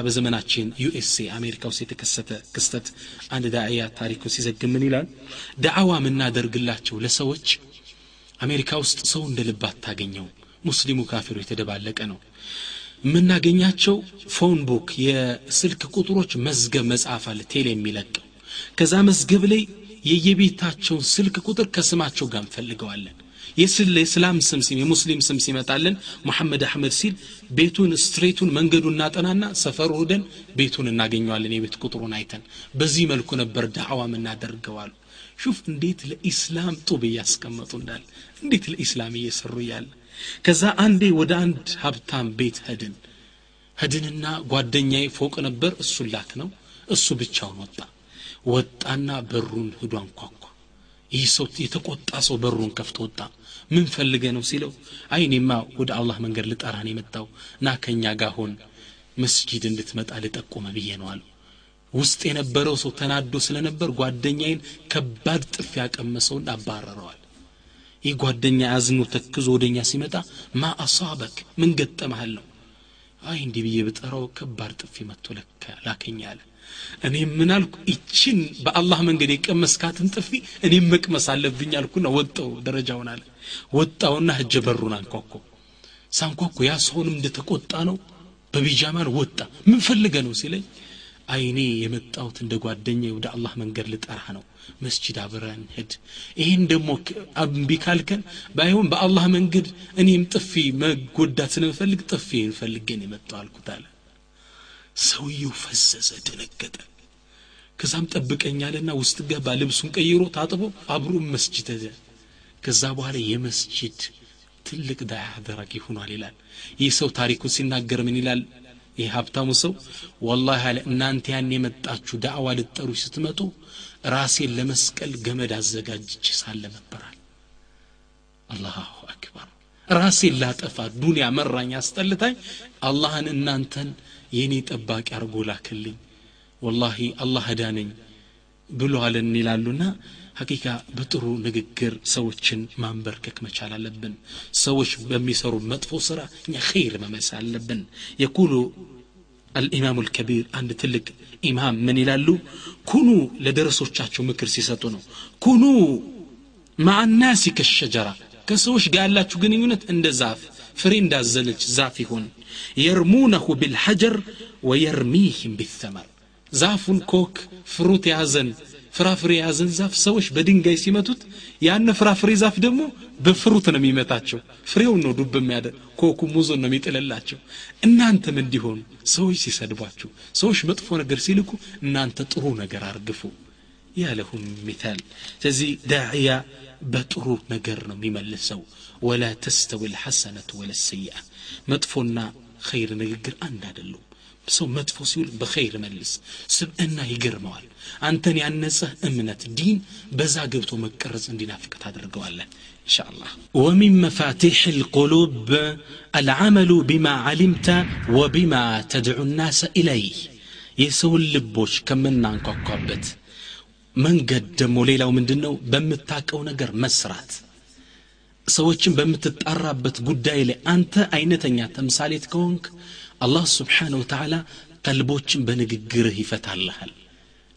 በዘመናችን USA አሜሪካ ውስጥ የተከሰተ ክስተት አንድ ዳዕያ ታሪኩ ሲዘግብ ምን ይላል። ዳዕዋ የምናደርግላቸው ለሰዎች አሜሪካ ውስጥ ሰው እንደ ልብ አታገኘው ሙስሊሙ ካፊሩ የተደባለቀ ነው። የምናገኛቸው phone book የስልክ ቁጥሮች መዝገብ መጽሐፍ አለ ቴሌ የሚለቀው ከዛ መዝገብ ላይ የየቤታቸውን ስልክ ቁጥር ከስማቸው ጋር እንፈልገዋለን የእስላም ስም ሲም የሙስሊም ስም ሲመጣልን ሙሐመድ አሕመድ ሲል ቤቱን ስትሬቱን መንገዱን እናጠናና ሰፈሩ ሄደን ቤቱን እናገኘዋለን የቤት ቁጥሩን አይተን። በዚህ መልኩ ነበር ዳዕዋ ምናደርገዋሉ ሹፍ እንዴት ለኢስላም ጡብ እያስቀመጡ እንዳለ እንዴት ለኢስላም እየሰሩ እያለ። ከዛ አንዴ ወደ አንድ ሀብታም ቤት ሄድን። ሄድንና ጓደኛዬ ፎቅ ነበር እሱን ላክ ነው እሱ ብቻውን ወጣ። ወጣና በሩን ህዱ አንኳኳ። ይህ ሰው የተቆጣ ሰው በሩን ከፍቶ ወጣ ምን ፈልገ ነው ሲለው አይ ወደ አላህ መንገድ ልጠራን የመጣው ና ከኛ ጋር ሆን መስጂድ እንድትመጣ ልጠቁመ ብዬ ነው አሉ። ውስጥ የነበረው ሰው ተናዶ ስለነበር ጓደኛዬን ከባድ ጥፍ ያቀመሰውን አባረረዋል። ይህ ጓደኛ አዝኖ ተክዞ ወደኛ ሲመጣ ማ አሳበክ ምን ገጠመሃል ነው? አይ እንዲህ ብዬ ብጠራው ከባድ ጥፊ መጥቶ ላከኝ አለ። እኔ ምን አልኩ? ይችን በአላህ መንገድ የቀመስካትን ጥፊ እኔም መቅመስ አለብኝ አልኩና ወጣው ደረጃውን አለ ወጣውና ህጀ በሩን አንኳኮ ሳንኳኮ ያ ሰውንም እንደተቆጣ ነው። በቢጃማን ወጣ። ምን ፈልገ ነው ሲለኝ አይኔ የመጣሁት እንደ ጓደኛ ወደ አላህ መንገድ ልጠራ ነው። መስጂድ አብረን ሂድ። ይህን ደግሞ እምቢ ካልከን ባይሆን በአላህ መንገድ እኔም ጥፊ መጎዳት ስለምፈልግ ጥፊ እንፈልገን የመጣው አልኩት አለ። ሰውየው ፈዘዘ ደነገጠ። ከዛም ጠብቀኛልና ውስጥ ገባ። ልብሱን ቀይሮ ታጥቦ አብሮ መስጅድ ከዛ በኋላ የመስጅድ ትልቅ ዳያ አደራጊ ሆኗል ይላል። ይህ ሰው ታሪኩን ሲናገር ምን ይላል? ይህ ሀብታሙ ሰው ወላሂ አለ እናንተ ያን የመጣችሁ ዳዕዋ ልጠሩ ስትመጡ ራሴን ለመስቀል ገመድ አዘጋጅቼ ሳለ ነበራል አላሁ አክበር። ራሴን ላጠፋ ዱንያ መራኝ አስጠልታኝ አላህን እናንተን የእኔ ጠባቂ አርጎ ላክልኝ። ወላሂ አላህ ዳነኝ ብሏልን ይላሉና ሐቂቃ በጥሩ ንግግር ሰዎችን ማንበርከክ መቻል አለብን። ሰዎች በሚሰሩ መጥፎ ስራ እኛ ኸይር መመስ አለብን። የኩሉ አልኢማሙ ልከቢር አንድ ትልቅ ኢማም ምን ይላሉ? ኩኑ ለደረሶቻቸው ምክር ሲሰጡ ነው። ኩኑ ማአናሲ ከሸጀራ ከሰዎች ጋር ያላችሁ ግንኙነት እንደ ዛፍ ፍሬ እንዳዘለች ዛፍ ይሁን። يرمونه بالحجر ويرميهم بالثمر ዛፉን ኮክ fruit የያዘን ፍራፍሬ የያዘን ዛፍ ሰዎች በድንጋይ ሲመቱት ያን ፍራፍሬ ዛፍ ደግሞ በ fruit ነው የሚመታቸው። ፍሬውን ነው ዱብ የሚያደ ኮኩ ሙዞን ነው የሚጥልላቸው። እናንተም እንዲሆኑ ሰዎች ሲሰድቧችሁ ሰዎች መጥፎ ነገር ሲልኩ እናንተ ጥሩ ነገር አርግፉ ያለሁም ሚታል ስለዚህ ዳዕያ በጥሩ ነገር ነው የሚመልሰው። ወላ ተስተዊ ልሐሰነቱ ወለ ሰይአ። መጥፎና ኸይር ንግግር አንድ አይደሉም። ሰው መጥፎ ሲውል በኸይር መልስ። ስብዕና ይገርመዋል አንተን ያነጸህ እምነት ዲን በዛ ገብቶ መቀረጽ እንዲናፍቅ ታደርገዋለን إن شاء الله ومن مفاتيح القلوب العمل بما علمت وبما تدعو الناس إليه يسوي اللبوش كمنا انكوكوبت መንገድ ደግሞ ሌላው ምንድን ነው በምታቀው ነገር መስራት ሰዎችን በምትጣራበት ጉዳይ ላይ አንተ አይነተኛ ተምሳሌት ከሆንክ አላህ ስብሓን ወተዓላ ቀልቦችን በንግግርህ ይፈታልሃል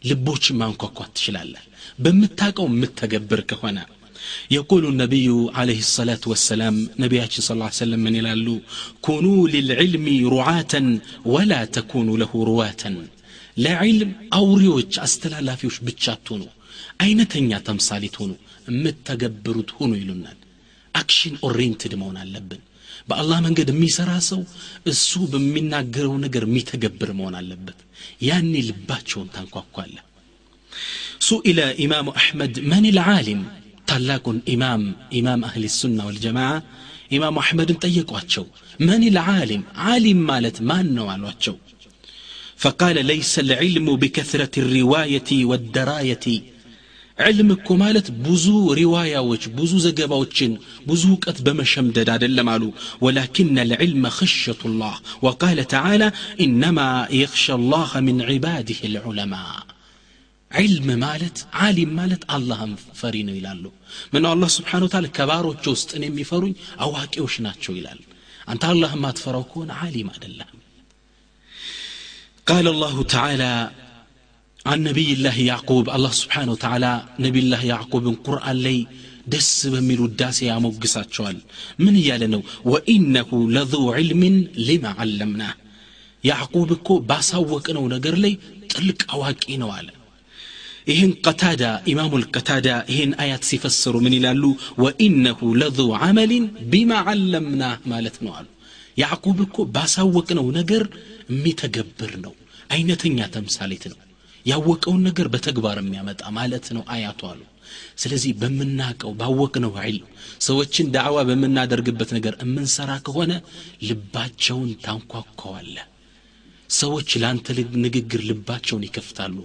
ልቦችን ማንኳኳት ትችላለህ በምታቀው የምተገብር ከሆነ يقول النبي عليه الصلاة والسلام نبياتي صلى الله عليه وسلم من يلالو كونوا للعلم رعاة ولا تكونوا له رواة ለዕልም አውሬዎች አስተላላፊዎች ብቻ አትሆኑ አይነተኛ ተምሳሌት ሆኑ የምተገብሩት ሆኑ ይሉናል አክሽን ኦሪየንትድ መሆን አለብን በአላህ መንገድ የሚሰራ ሰው እሱ በሚናገረው ነገር የሚተገብር መሆን አለበት ያኔ ልባቸውን ታንኳኳለ ሱኢለ ኢማሙ አሕመድ መን ልዓሊም ታላቁን ኢማም ኢማም አህል ሱና ወልጀማዓ ኢማሙ አሕመድን ጠየቋቸው መን ልዓሊም ዓሊም ማለት ማን ነው አሏቸው فقال ليس العلم بكثرة الرواية والدراية علم እኮ ማለት ብዙ ሪዋያዎች ብዙ ዘገባዎችን ብዙ እውቀት በመሸምደድ አይደለም አሉ ወላኪን العلم خشية الله وقال تعالى إنما يخشى الله من عباده العلماء علم ማለት ዓሊም ማለት አላህን ፈሪ ነው ይላሉ ምን አላህ ስብሓን ታላ ከባሮች ውስጥ እኔ የሚፈሩኝ አዋቂዎች ናቸው ይላል አንተ አላህ ማትፈራው ከሆነ ዓሊም አይደለም قال الله تعالى አን ነቢይላህ ያዕቁብ አላህ ስብሓን ወተዓላ ነቢይላህ ያዕቁብን ቁርአን ላይ ደስ በሚል ውዳሴ ያሞግሳቸዋል። ምን እያለ ነው? ወኢነሁ ለዙ ዕልምን ሊማ አለምና ያዕቁብ እኮ ባሳወቅነው ነገር ላይ ጥልቅ አዋቂ ነው አለ። ይህን ቀታዳ ኢማሙ ልቀታዳ ይህን አያት ሲፈስሩ ምን ይላሉ? ወኢነሁ ለዙ ዓመሊን ቢማ አለምና ማለት ነው አሉ። ያዕቁብ እኮ ባሳወቅነው ነገር የሚተገብር ነው። አይነተኛ ተምሳሌት ነው። ያወቀውን ነገር በተግባር የሚያመጣ ማለት ነው አያቱ አሉ። ስለዚህ በምናቀው ባወቅነው ዒልም ሰዎችን ዳዕዋ በምናደርግበት ነገር የምንሰራ ከሆነ ልባቸውን ታንኳኳዋለ። ሰዎች ለአንተ ንግግር ልባቸውን ይከፍታሉ።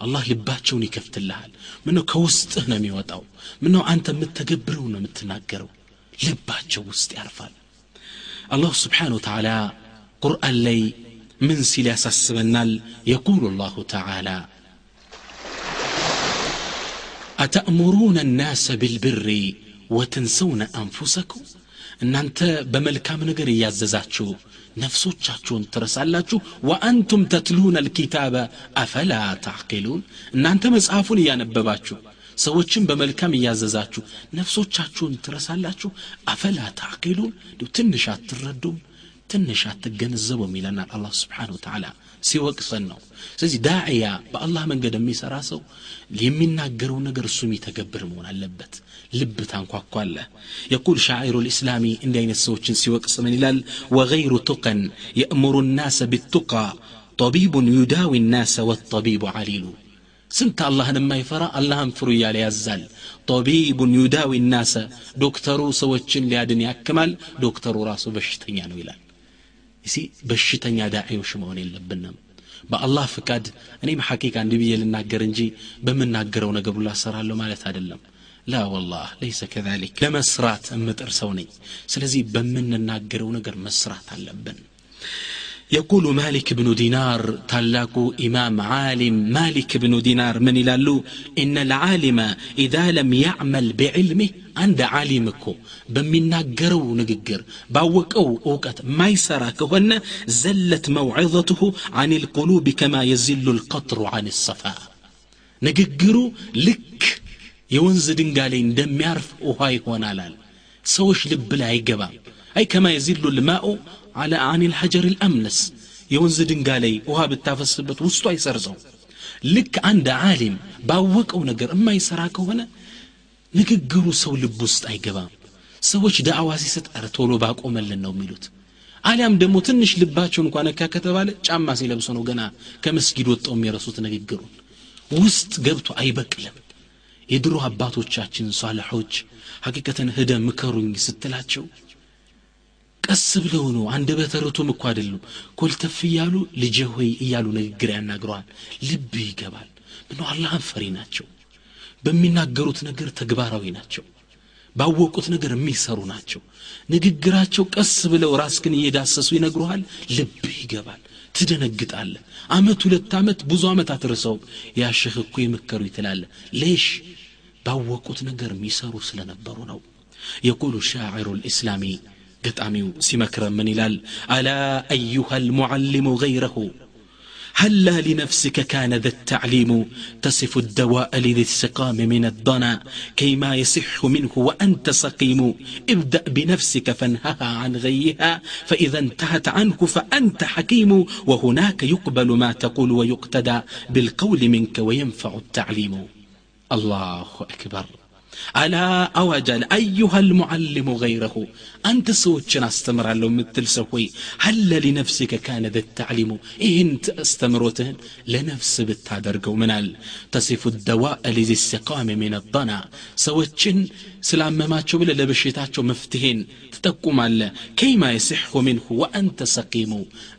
አላህ ልባቸውን ይከፍትልሃል። ምነው ከውስጥህ ነው የሚወጣው? ምነው አንተ የምትተገብረው ነው የምትናገረው? ልባቸው ውስጥ ያርፋል። አላሁ ስብሓን ወተዓላ ቁርአን ላይ من سلاس السمنال يقول الله تعالى أتأمرون الناس بالبر وتنسون أنفسكم؟ أنت بملكام نقر يززاتشو نفسو تشاتشون ترسالاتشو وأنتم تتلون الكتاب أفلا تعقلون أنت مسعفون يانبباتشو ሰዎችን በመልካም እያዘዛችሁ ነፍሶቻችሁን أفلا تعقلون ታቂሉን تنشات አትረዱም? ትንሽ አትገነዘቡም ይለናል አላህ ስብሓን ወተዓላ ሲወቅሰን ነው። ስለዚህ ዳዕያ በአላህ መንገድ የሚሰራ ሰው የሚናገረው ነገር እሱ የሚተገብር መሆን አለበት። ልብ ታንኳኳለ። የቁል ሻዒሩ ልእስላሚ እንዲህ አይነት ሰዎችን ሲወቅስ ምን ይላል? ወገይሩ ቱቀን የእምሩ ናሰ ቢቱቃ ጠቢቡን ዩዳዊ ናሰ ወጠቢቡ ዓሊሉ። ስንት አላህን የማይፈራ አላህን ፍሩ እያለ ያዛል። ጠቢቡን ዩዳዊ ናሰ ዶክተሩ ሰዎችን ሊያድን ያክማል። ዶክተሩ ራሱ በሽተኛ ነው ይላል በሽተኛ ዳዒዎች መሆን የለብንም። በአላህ ፍቃድ እኔም ሐቂቃ እንዲህ ብዬ ልናገር እንጂ በምናገረው ነገር ሁላ እሰራለሁ ማለት አይደለም። ላ ወላህ ለይሰ ከዛሊክ ለመስራት እምጥር ሰው ነኝ። ስለዚህ በምንናገረው ነገር መስራት አለብን يقول مالك بن دينار تلاكو إمام عالم مالك بن دينار من يلالو إن العالم إذا لم يعمل بعلمه عند عالمكو بمناقرو نققر باوكو أوقات ما يسرى كهن زلت موعظته عن القلوب كما يزل القطر عن الصفاء نققرو لك የወንዝ ድንጋይ ላይ እንደሚያርፍ ውሃ ይሆናላል ሰዎች ልብ ላይ አይገባም አይ ከማ የዚሉ ልማኡ አለ አን ልሐጀር ልአምነስ የወንዝ ድንጋይ ላይ ውሃ ብታፈስበት ውስጡ አይሰርጸው ልክ አንድ ዓሊም ባወቀው ነገር የማይሰራ ከሆነ ንግግሩ ሰው ልብ ውስጥ አይገባም። ሰዎች ዳዕዋ ሲሰጥ ኧረ ቶሎ ባቆመልን ነው የሚሉት። አሊያም ደግሞ ትንሽ ልባቸው እንኳ ነካ ከተባለ ጫማ ሲለብሱ ነው ገና ከመስጊድ ወጣው የሚረሱት ንግግሩን። ውስጥ ገብቶ አይበቅልም። የድሮ አባቶቻችን ሷልሖች ሐቂቀትን ህደ ምከሩኝ ስትላቸው ቀስ ብለው ነው አንደበተ ርቱም እኮ አይደሉም። ኮልተፍ እያሉ ልጄ ሆይ እያሉ ንግግር ያናግረዋል። ልብ ይገባል። ምነው? አላህን ፈሪ ናቸው። በሚናገሩት ነገር ተግባራዊ ናቸው። ባወቁት ነገር የሚሰሩ ናቸው። ንግግራቸው ቀስ ብለው ራስክን እየዳሰሱ ይነግሩሃል። ልብ ይገባል። ትደነግጣለ አመት ሁለት ዓመት ብዙ ዓመት አትርሰውም። ያ ሸህ እኮ የመከሩ ትላለ ሌሽ ባወቁት ነገር የሚሰሩ ስለነበሩ ነው። የቁሉ ሻዕሩ ልእስላሚ ገጣሚው ሲመክረ ምን ይላል አላ አዩሃ ልሙዓልሙ ገይረሁ هلا لنفسك كان ذا التعليم تصف الدواء لذي السقام من الضنا كيما يصح منه وأنت سقيم ابدأ بنفسك فانهها عن غيها فإذا انتهت عنه فأنت حكيم وهناك يقبل ما تقول ويقتدى بالقول منك وينفع التعليم الله أكبر ألا أوجل أيها المعلم غيره أنت سوتشن أستمر لو مثل سوي هل لنفسك كان ذا التعليم إنت أستمرتهن لنفس بالتادرقو منال تصف الدواء لذي السقام من الضنا سوتشن ስላመማቸው ብለ ለበሽታቸው መፍትሄን ትጠቁማለ ከይማ የስሑ ምንሁ ወአንተ ሰቂሙ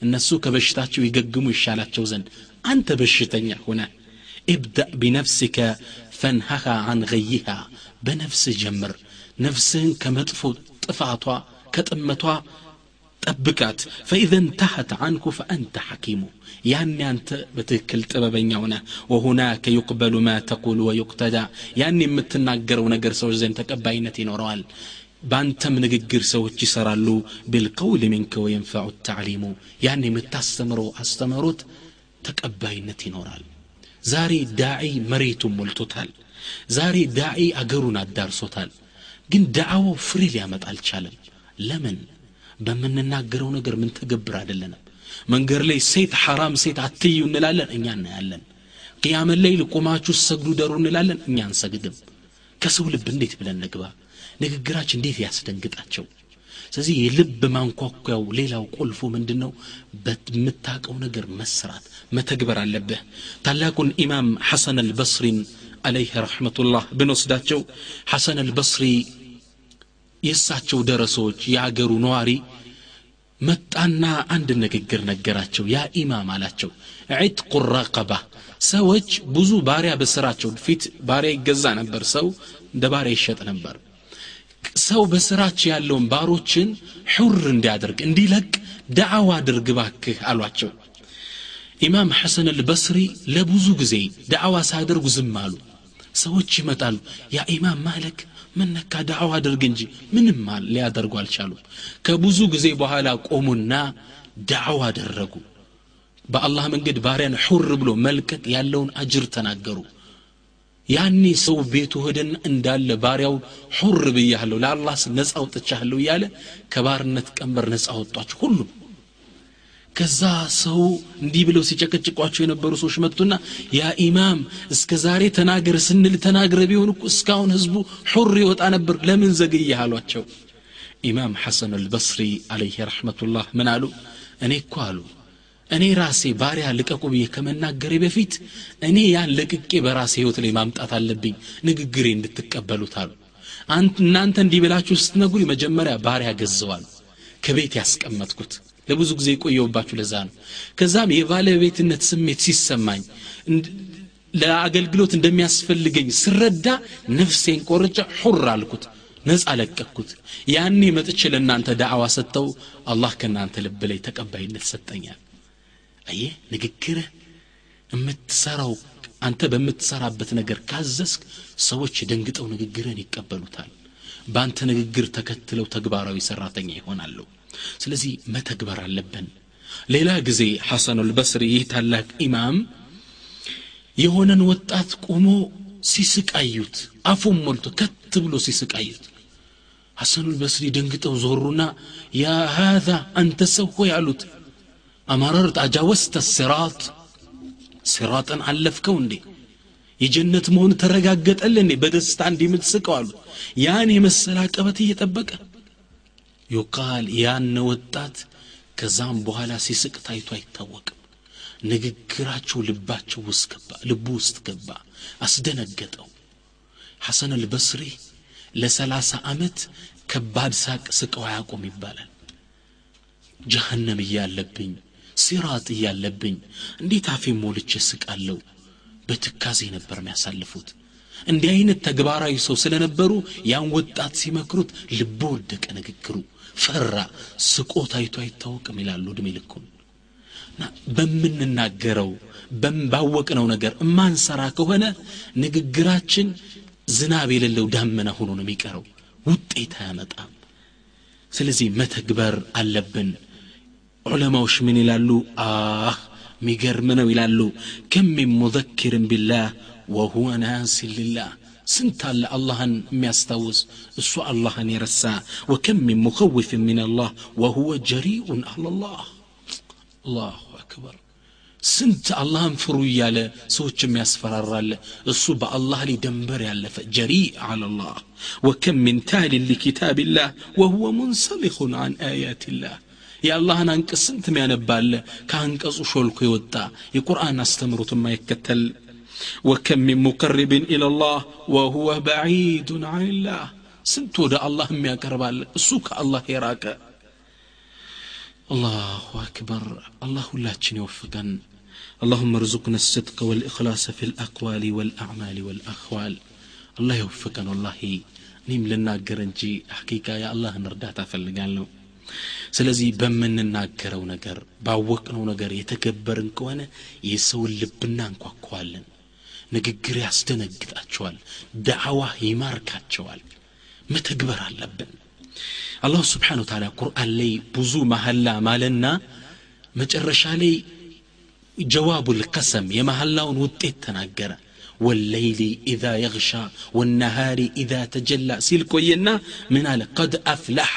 እነሱ ከበሽታቸው ይገግሙ ይሻላቸው ዘንድ አንተ በሽተኛ ሆነ ابدأ بنفسك فانهها عن غيها بنفس جمر نفس كمطفو طفاتوا كتمتوا طبقات فاذا انتهت عنك فانت حكيم يعني انت بتكل هنا وهناك يقبل ما تقول ويقتدى يعني متناغرو نغر سوج زين تقباينت ينوروال بانتم نغغر سوج يسرالو بالقول منك وينفع التعليم يعني متستمروا استمروت تقباينت ينوروال زاري داعي مريت ملتوتال ዛሬ ዳዒ አገሩን አዳርሶታል። ግን ዳዕዋው ፍሬ ሊያመጣ አልቻለም። ለምን? በምንናገረው ነገር ምን ተገብር አይደለንም? መንገድ ላይ ሴት ሐራም ሴት አትዩ እንላለን እኛ እናያለን። ቅያመን ላይ ልቆማችሁ ሰግዱ ደሩ እንላለን እኛ አንሰግድም። ከሰው ልብ እንዴት ብለን ንግባ? ንግግራችን እንዴት ያስደንግጣቸው? ስለዚህ የልብ ማንኳኳው ሌላው ቁልፉ ምንድን ነው በምታቀው ነገር መስራት መተግበር አለብህ። ታላቁን ኢማም ሐሰን አልበስሪን አለይህ ረሕመቱላህ ብንወስዳቸው ሐሰን አልበስሪ የእሳቸው ደረሶች የአገሩ ነዋሪ መጣና አንድ ንግግር ነገራቸው። ያ ኢማም አላቸው ዒትቁ ረቀባ ሰዎች ብዙ ባሪያ በስራቸው ፊት ባሪያ ይገዛ ነበር ሰው እንደ ባሪያ ይሸጥ ነበር። ሰው በስራቸው ያለውን ባሮችን ሑር እንዲያደርግ እንዲለቅ ዳዕዋ አድርግ ባክህ አሏቸው። ኢማም ሐሰን አልበስሪ ለብዙ ጊዜ ዳዕዋ ሳያደርጉ ዝም አሉ ሰዎች ይመጣሉ። ያ ኢማም ማለክ ምነካ ዳዕዋ አድርግ እንጂ ምንም ሊያደርጉ አልቻሉም። ከብዙ ጊዜ በኋላ ቆሙና ዳዕዋ አደረጉ። በአላህ መንገድ ባሪያን ሑር ብሎ መልቀቅ ያለውን አጅር ተናገሩ። ያኔ ሰው ቤቱ ሄደን እንዳለ ባሪያው ሑር ብያለሁ ለአላህ ነፃ አውጥቻለሁ እያለ ከባርነት ቀንበር ነፃ አወጧቸው ሁሉም ከዛ ሰው እንዲህ ብለው ሲጨቀጭቋቸው የነበሩ ሰዎች መጡና ያ ኢማም እስከ ዛሬ ተናገር ስንል ተናግረ ቢሆን እኮ እስካሁን ህዝቡ ሑር ይወጣ ነበር። ለምን ዘግየህ አሏቸው። ኢማም ሐሰን አልበስሪ አለይህ ረሕመቱላህ ምን አሉ? እኔ እኮ አሉ እኔ ራሴ ባሪያ ልቀቁ ብዬ ከመናገሬ በፊት እኔ ያን ለቅቄ በራሴ ህይወት ላይ ማምጣት አለብኝ ንግግሬ እንድትቀበሉት አሉ። እናንተ እንዲህ ብላችሁ ስትነግሩ መጀመሪያ ባሪያ ገዘዋል ከቤት ያስቀመጥኩት ለብዙ ጊዜ የቆየውባችሁ ለዛ ነው። ከዛም የባለቤትነት ስሜት ሲሰማኝ ለአገልግሎት እንደሚያስፈልገኝ ስረዳ ነፍሴን ቆርጫ ሑር አልኩት ነፃ ለቀቅኩት። ያኔ መጥቼ ለእናንተ ዳዕዋ ሰጥተው አላህ ከእናንተ ልብ ላይ ተቀባይነት ሰጠኛል። አየ ንግግርህ የምትሰራው አንተ በምትሰራበት ነገር ካዘዝክ ሰዎች ደንግጠው ንግግርን ይቀበሉታል። በአንተ ንግግር ተከትለው ተግባራዊ ሰራተኛ ይሆናሉ ስለዚህ መተግበር አለብን። ሌላ ጊዜ ሐሰኑ ልበስሪ ይህ ታላቅ ኢማም የሆነን ወጣት ቆሞ ሲስቃዩት አፉም ሞልቶ ከት ብሎ ሲስቃዩት ሐሰኑ ልበስሪ ደንግጠው ዞሩና ያ ሃذا አንተ ሰው ሆይ አሉት። አመረርት አጃወስተ ሲራጥ ሲራጥን አለፍከው እንዴ? የጀነት መሆን ተረጋገጠል እንዴ? በደስታ እንዲምትስቀው አሉት። ያን የመሰለ አቀበት እየጠበቀ ዩቃል ያን ወጣት ከዛም በኋላ ሲስቅ ታይቶ አይታወቅም። ንግግራቸው ልባቸው ውስጥ ገባ ልቡ ውስጥ ገባ አስደነገጠው። ሐሰን አልበስሪ ለሰላሳ ዓመት ከባድ ሳቅ ስቀው አያቆም ይባላል። ጀሃነም እያለብኝ ሲራጥ እያለብኝ እንዴት አፌ ሞልቼ ስቃለሁ በትካዜ ነበር የሚያሳልፉት። እንዲህ አይነት ተግባራዊ ሰው ስለነበሩ ያን ወጣት ሲመክሩት ልቦ ወደቀ ንግግሩ ፈራ። ስቆ ታይቶ አይታወቅም ይላሉ እድሜ ልኩን። በምንናገረው ባወቅነው ነገር እማንሰራ ከሆነ ንግግራችን ዝናብ የሌለው ዳመና ሆኖ ነው የሚቀረው። ውጤት አያመጣም። ስለዚህ መተግበር አለብን። ዑለማዎች ምን ይላሉ? አህ ሚገርም ነው ይላሉ። ከም ሙዘኪርን ቢላህ ወሁወ ናሲን ሊላህ ስንት አለ አላህን የሚያስታውስ እሱ አላህን የረሳ ወከም ሚን ሙኸውፍ ምን አላህ ወሁወ ጀሪኡን አላላህ አላሁ አክበር ስንት አላህን ፍሩ እያለ ሰዎች የሚያስፈራራለ እሱ በአላህ ላይ ደንበር ያለፈ ጀሪ አላላህ ወከም ምን ታሊን ሊኪታብላህ ወሁወ ሙንሰሊኹን አን አያትላህ የአላህን አንቀጽ ስንት ሚያነባለ ከአንቀጹ ሾልኮ የወጣ የቁርአን አስተምሮት የማይከተል ወከም ሚን ሙቀርብን ኢላላህ ወሁወ በዒዱን አንላህ ስንት ወደ አላህ የሚያቀርባለ እሱ ከአላህ የራቀ الله أكبر الله لا يوفقا اللهم ارزقنا الصدق والإخلاص في الأقوال والأعمال والأخوال الله يوفقنا والله እኔም ልናገር እንጂ ሐቂቃ የአላህን እርዳታ እፈልጋለሁ ስለዚህ በምንናገረው ነገር ባወቅነው ነገር የተገበርን ከሆነ የሰውን ልብ እናንኳኳዋለን ንግግር ያስደነግጣቸዋል ዳዕዋ ይማርካቸዋል መተግበር አለብን። አላሁ ስብሓን ወተላ ቁርአን ላይ ብዙ መሐላ ማለና መጨረሻ ላይ ጀዋቡ ልቀሰም የመሐላውን ውጤት ተናገረ። ወለይሊ ኢዛ የግሻ ወነሃሪ ኢዛ ተጀላ ሲል ቆየና ምን አለ? ቀድ አፍለሐ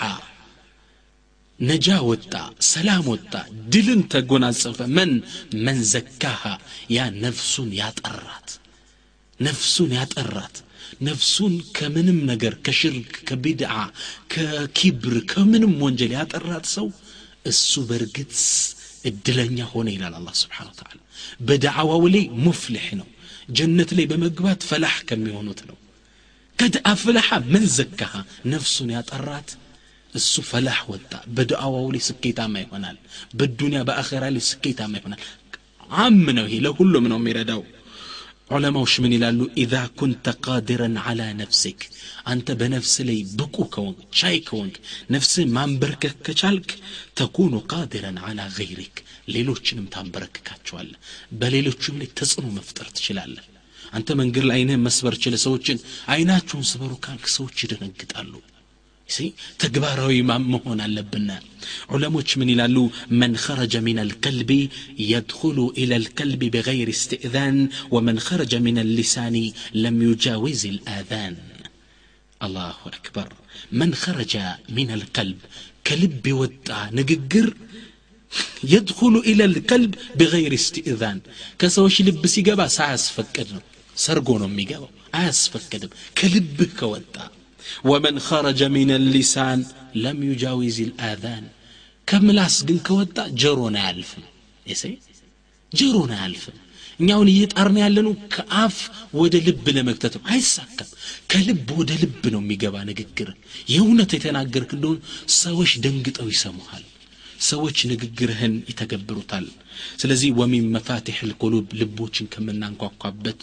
ነጃ ወጣ ሰላም ወጣ ድልን ተጎናጸፈ። መን? መን ዘካሃ ያ ነፍሱን ያጠራት ነፍሱን ያጠራት ነፍሱን ከምንም ነገር ከሽርክ ከቢድዓ ከኪብር ከምንም ወንጀል ያጠራት ሰው እሱ በእርግጥ እድለኛ ሆነ ይላል አላህ ስብሓን ተዓላ በደዓዋው ላይ ሙፍልሕ ነው። ጀነት ላይ በመግባት ፈላሕ ከሚሆኑት ነው። ቀድ አፍለሐ ምን ዘካሃ? ነፍሱን ያጠራት እሱ ፈላሕ ወጣ። በድዓዋው ላይ ስኬታማ ይሆናል። በዱንያ በአኼራ ላይ ስኬታማ ይሆናል። አም ነው ይሄ። ለሁሉም ነው የሚረዳው ዑለማዎች ምን ይላሉ? إذا كنت قادرا على نفسك። አንተ በነፍስ ላይ ብቁ ከሆንክ ቻይ ከሆንክ ነፍስህ ማንበርከክ ከቻልክ تكون قادرا على غيرك። ሌሎችንም ታንበረክካቸዋለ በሌሎችም ላይ ተጽዕኖ መፍጠር ትችላለህ። አንተ መንገድ ላይ አይንህን መስበር ችለ ሰዎችን አይናችሁን ስበሩ ካልክ ሰዎች ይደነግጣሉ ተግባራዊ መሆን አለብን። ዑለሞች ምን ይላሉ? من خرج من القلب يدخل إلى القلب بغير استئذان ومن خرج من لسان لم يجاوز الآذان الله أكبر። من خرج من القلب ከልብ የወጣ ንግግር يدخل إلى القلب بغير استئذان። ከሰዎች ልብ ሲገባ ሳያስፈቅድ ነው። ሰርጎ ነው የሚገባው። አያስፈቅድም። ከልብህ ከወጣ ومن خرج من لسان لم يجاوز الآذان። ከምላስ ግን ከወጣ ጀሮን አያልፍም። ሴ ጀሮን አያልፍም። እኛውን እየጣርን ያለኑ ከአፍ ወደ ልብ ለመክተት ነው። አይሳካም። ከልብ ወደ ልብ ነው የሚገባ ንግግር። የእውነት የተናገርክ እንደሆን ሰዎች ደንግጠው ይሰሙሃል። ሰዎች ንግግርህን ይተገብሩታል። ስለዚህ ومن مفاتيح القلوب ልቦችን ከምናንኳኳበት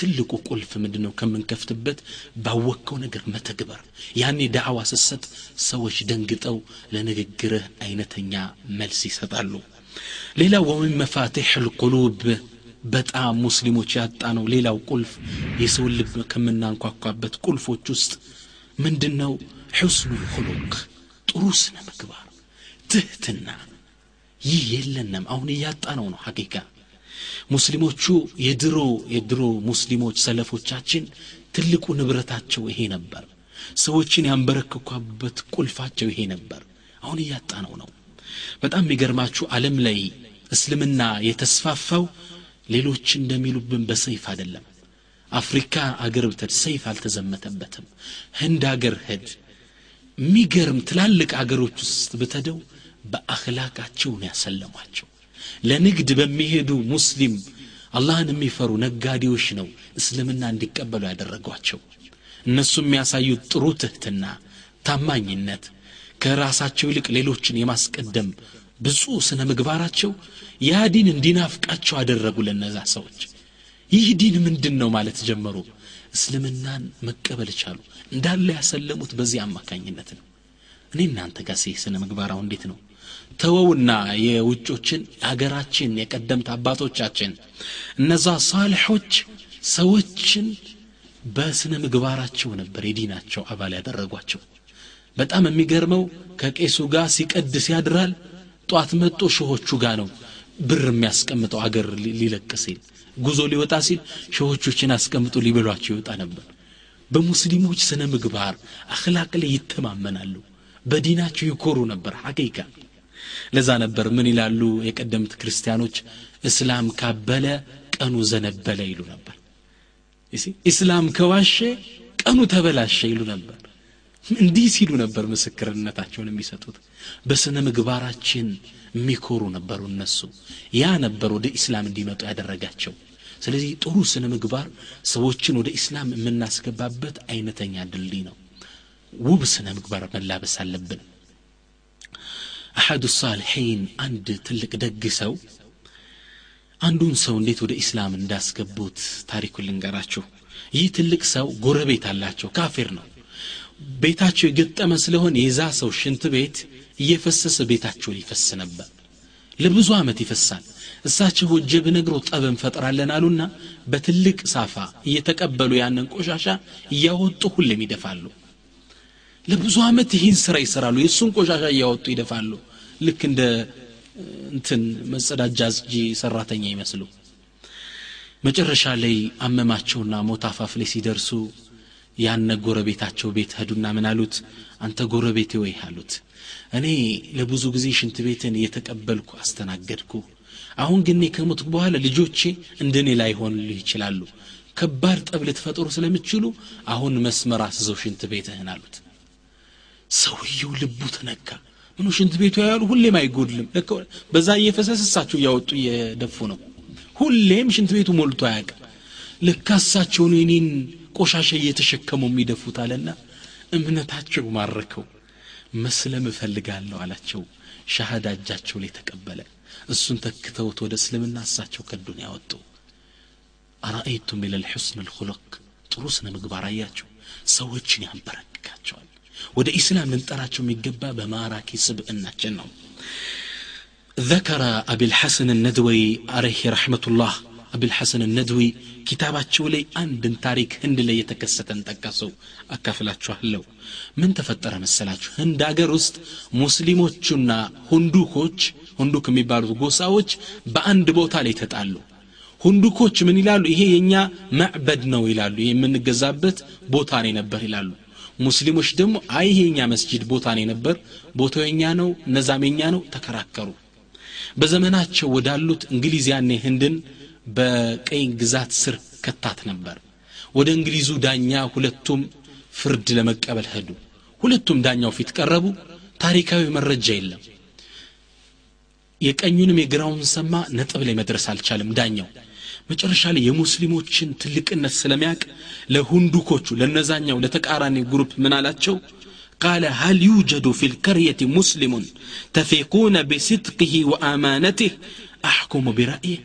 ትልቁ ቁልፍ ምንድን ነው ከምንከፍትበት ባወቅከው ነገር መተግበር። ያኔ ዳዕዋ ስሰጥ ሰዎች ደንግጠው ለንግግርህ አይነተኛ መልስ ይሰጣሉ። ሌላው ወሚን መፋቲሕ ልቁሉብ በጣም ሙስሊሞች ያጣ ነው ሌላው ቁልፍ የሰውን ልብ ከምናንኳኳበት ቁልፎች ውስጥ ምንድን ነው ሕስኑ ልኩሉቅ ጥሩ ስነ ምግባር ትህትና። ይህ የለንም። አሁን እያጣ ነው ነው ሐቂቃ ሙስሊሞቹ የድሮ የድሮ ሙስሊሞች ሰለፎቻችን ትልቁ ንብረታቸው ይሄ ነበር። ሰዎችን ያንበረክኳበት ቁልፋቸው ይሄ ነበር። አሁን እያጣ ነው። ነው በጣም የሚገርማችሁ ዓለም ላይ እስልምና የተስፋፋው ሌሎች እንደሚሉብን በሰይፍ አይደለም። አፍሪካ አገር ብትሄድ ሰይፍ አልተዘመተበትም። ህንድ አገር ሄድ የሚገርም ትላልቅ አገሮች ውስጥ ብተደው በአኽላቃቸውን ያሰለሟቸው ለንግድ በሚሄዱ ሙስሊም አላህን የሚፈሩ ነጋዴዎች ነው እስልምና እንዲቀበሉ ያደረጓቸው። እነሱ የሚያሳዩት ጥሩ ትህትና ታማኝነት ከራሳቸው ይልቅ ሌሎችን የማስቀደም ብፁ ስነ ምግባራቸው ያ ዲን እንዲናፍቃቸው አደረጉ ለነዛ ሰዎች። ይህ ዲን ምንድን ነው ማለት ጀመሩ? እስልምናን መቀበል ቻሉ። እንዳለ ያሰለሙት በዚህ አማካኝነት ነው። እኔ እናንተ ጋር ስነ ምግባራው እንዴት ነው ተወውና የውጮችን የሀገራችን የቀደምት አባቶቻችን እነዛ ሳልሖች ሰዎችን በስነ ምግባራቸው ነበር የዲናቸው አባል ያደረጓቸው። በጣም የሚገርመው ከቄሱ ጋር ሲቀድስ ያድራል ጧት መጦ ሾሆቹ ጋር ነው ብር የሚያስቀምጠው አገር ሊለቅ ሲል ጉዞ ሊወጣ ሲል ሾሆቾችን አስቀምጦ ሊበሏቸው ይወጣ ነበር። በሙስሊሞች ስነ ምግባር አክላቅ ላይ ይተማመናሉ በዲናቸው ይኮሩ ነበር ሐቂቃ ለዛ ነበር ምን ይላሉ የቀደምት ክርስቲያኖች? እስላም ካበለ ቀኑ ዘነበለ ይሉ ነበር። ኢስላም ከዋሸ ቀኑ ተበላሸ ይሉ ነበር። እንዲህ ሲሉ ነበር ምስክርነታቸውን የሚሰጡት። በስነ ምግባራችን የሚኮሩ ነበሩ እነሱ። ያ ነበር ወደ ኢስላም እንዲመጡ ያደረጋቸው። ስለዚህ ጥሩ ስነ ምግባር ሰዎችን ወደ ኢስላም የምናስገባበት አይነተኛ ድልድይ ነው። ውብ ስነ ምግባር መላበስ አለብን አሐዱ ሳልሒን አንድ ትልቅ ደግ ሰው። አንዱን ሰው እንዴት ወደ ኢስላም እንዳስገቡት ታሪኩን ልንገራችሁ። ይህ ትልቅ ሰው ጎረቤት አላቸው ካፊር ነው። ቤታቸው የገጠመ ስለሆነ የዛ ሰው ሽንት ቤት እየፈሰሰ ቤታቸውን ይፈስ ነበር። ለብዙ ዓመት ይፈሳል። እሳቸው ወጀ ብነግሮ ጠብ እንፈጥራለን አሉና በትልቅ ሳፋ እየተቀበሉ ያንን ቆሻሻ እያወጡ ሁሌም ይደፋሉ ለብዙ ዓመት ይህን ስራ ይሰራሉ። የእሱን ቆሻሻ እያወጡ ይደፋሉ። ልክ እንደ እንትን መጸዳጃ አስጂ ሰራተኛ ይመስሉ። መጨረሻ ላይ አመማቸውና ሞት አፋፍ ላይ ሲደርሱ ያነ ጎረቤታቸው ቤት ሄዱና ምን አሉት? አንተ ጎረቤቴ ወይ? አሉት። እኔ ለብዙ ጊዜ ሽንት ቤትን እየተቀበልኩ አስተናገድኩ። አሁን ግን ከሞትኩ በኋላ ልጆቼ እንደኔ ላይሆንልህ ይችላሉ። ከባድ ጠብ ልትፈጥሩ ስለምችሉ አሁን መስመር አስዘው ሽንት ቤትህን አሉት ሰውየው ልቡ ተነካ። ምኑ ሽንት ቤቱ ያሉ ሁሌም አይጎድልም። በዛ እየፈሰስ እሳቸው እያወጡ እየደፉ ነው። ሁሌም ሽንት ቤቱ ሞልቶ አያውቅም። ልካ እሳቸውን የኔን ቆሻሻ እየተሸከሙ የሚደፉት አለና እምነታቸው ማረከው። መስለም እፈልጋለሁ አላቸው። ሻሃዳ እጃቸው ላይ ተቀበለ። እሱን ተክተውት ወደ እስልምና እሳቸው ከዱን ያወጡ። አራአይቱም ኢለል ሑስን ልኹለቅ ጥሩ ስነ ምግባር አያቸው ሰዎችን ያንበረክካቸዋል ወደ ኢስላም ልንጠራቸው የሚገባ በማራኪ ስብዕናችን ነው ذكر أبي الحسن الندوي عليه رحمة الله أبي الحسن الندوي كتاباتشو لي عند تاريخ هند لي يتكستن تكسو أكافلاتشو هلو من تفتر مسلاتشو هند أجر وسط مسلموچنا هندوكوچ هندوك የሚባሉት ጎሳዎች በአንድ ቦታ ላይ ተጣሉ ሁንዱኮች ምን ይላሉ ይሄ የኛ ማዕበድ ነው ይላሉ የምንገዛበት ቦታ ነው ነበር ይላሉ ሙስሊሞች ደግሞ አይ ይሄ የኛ መስጂድ ቦታ ነው ነበር ቦታው ነው እነዛም የኛ ነው ተከራከሩ። በዘመናቸው ወዳሉት እንግሊዝ ህንድን በቅኝ ግዛት ስር ከታት ነበር። ወደ እንግሊዙ ዳኛ ሁለቱም ፍርድ ለመቀበል ሄዱ። ሁለቱም ዳኛው ፊት ቀረቡ። ታሪካዊ መረጃ የለም። የቀኙንም የግራውን ሰማ ነጥብ ላይ መድረስ አልቻለም ዳኛው መጨረሻ ላይ የሙስሊሞችን ትልቅነት ስለሚያቅ ለሁንዱኮቹ ለነዛኛው ለተቃራኒ ግሩፕ ምን አላቸው قال هل يوجد في القرية مسلم تثقون بصدقه وأمانته أحكم برأيه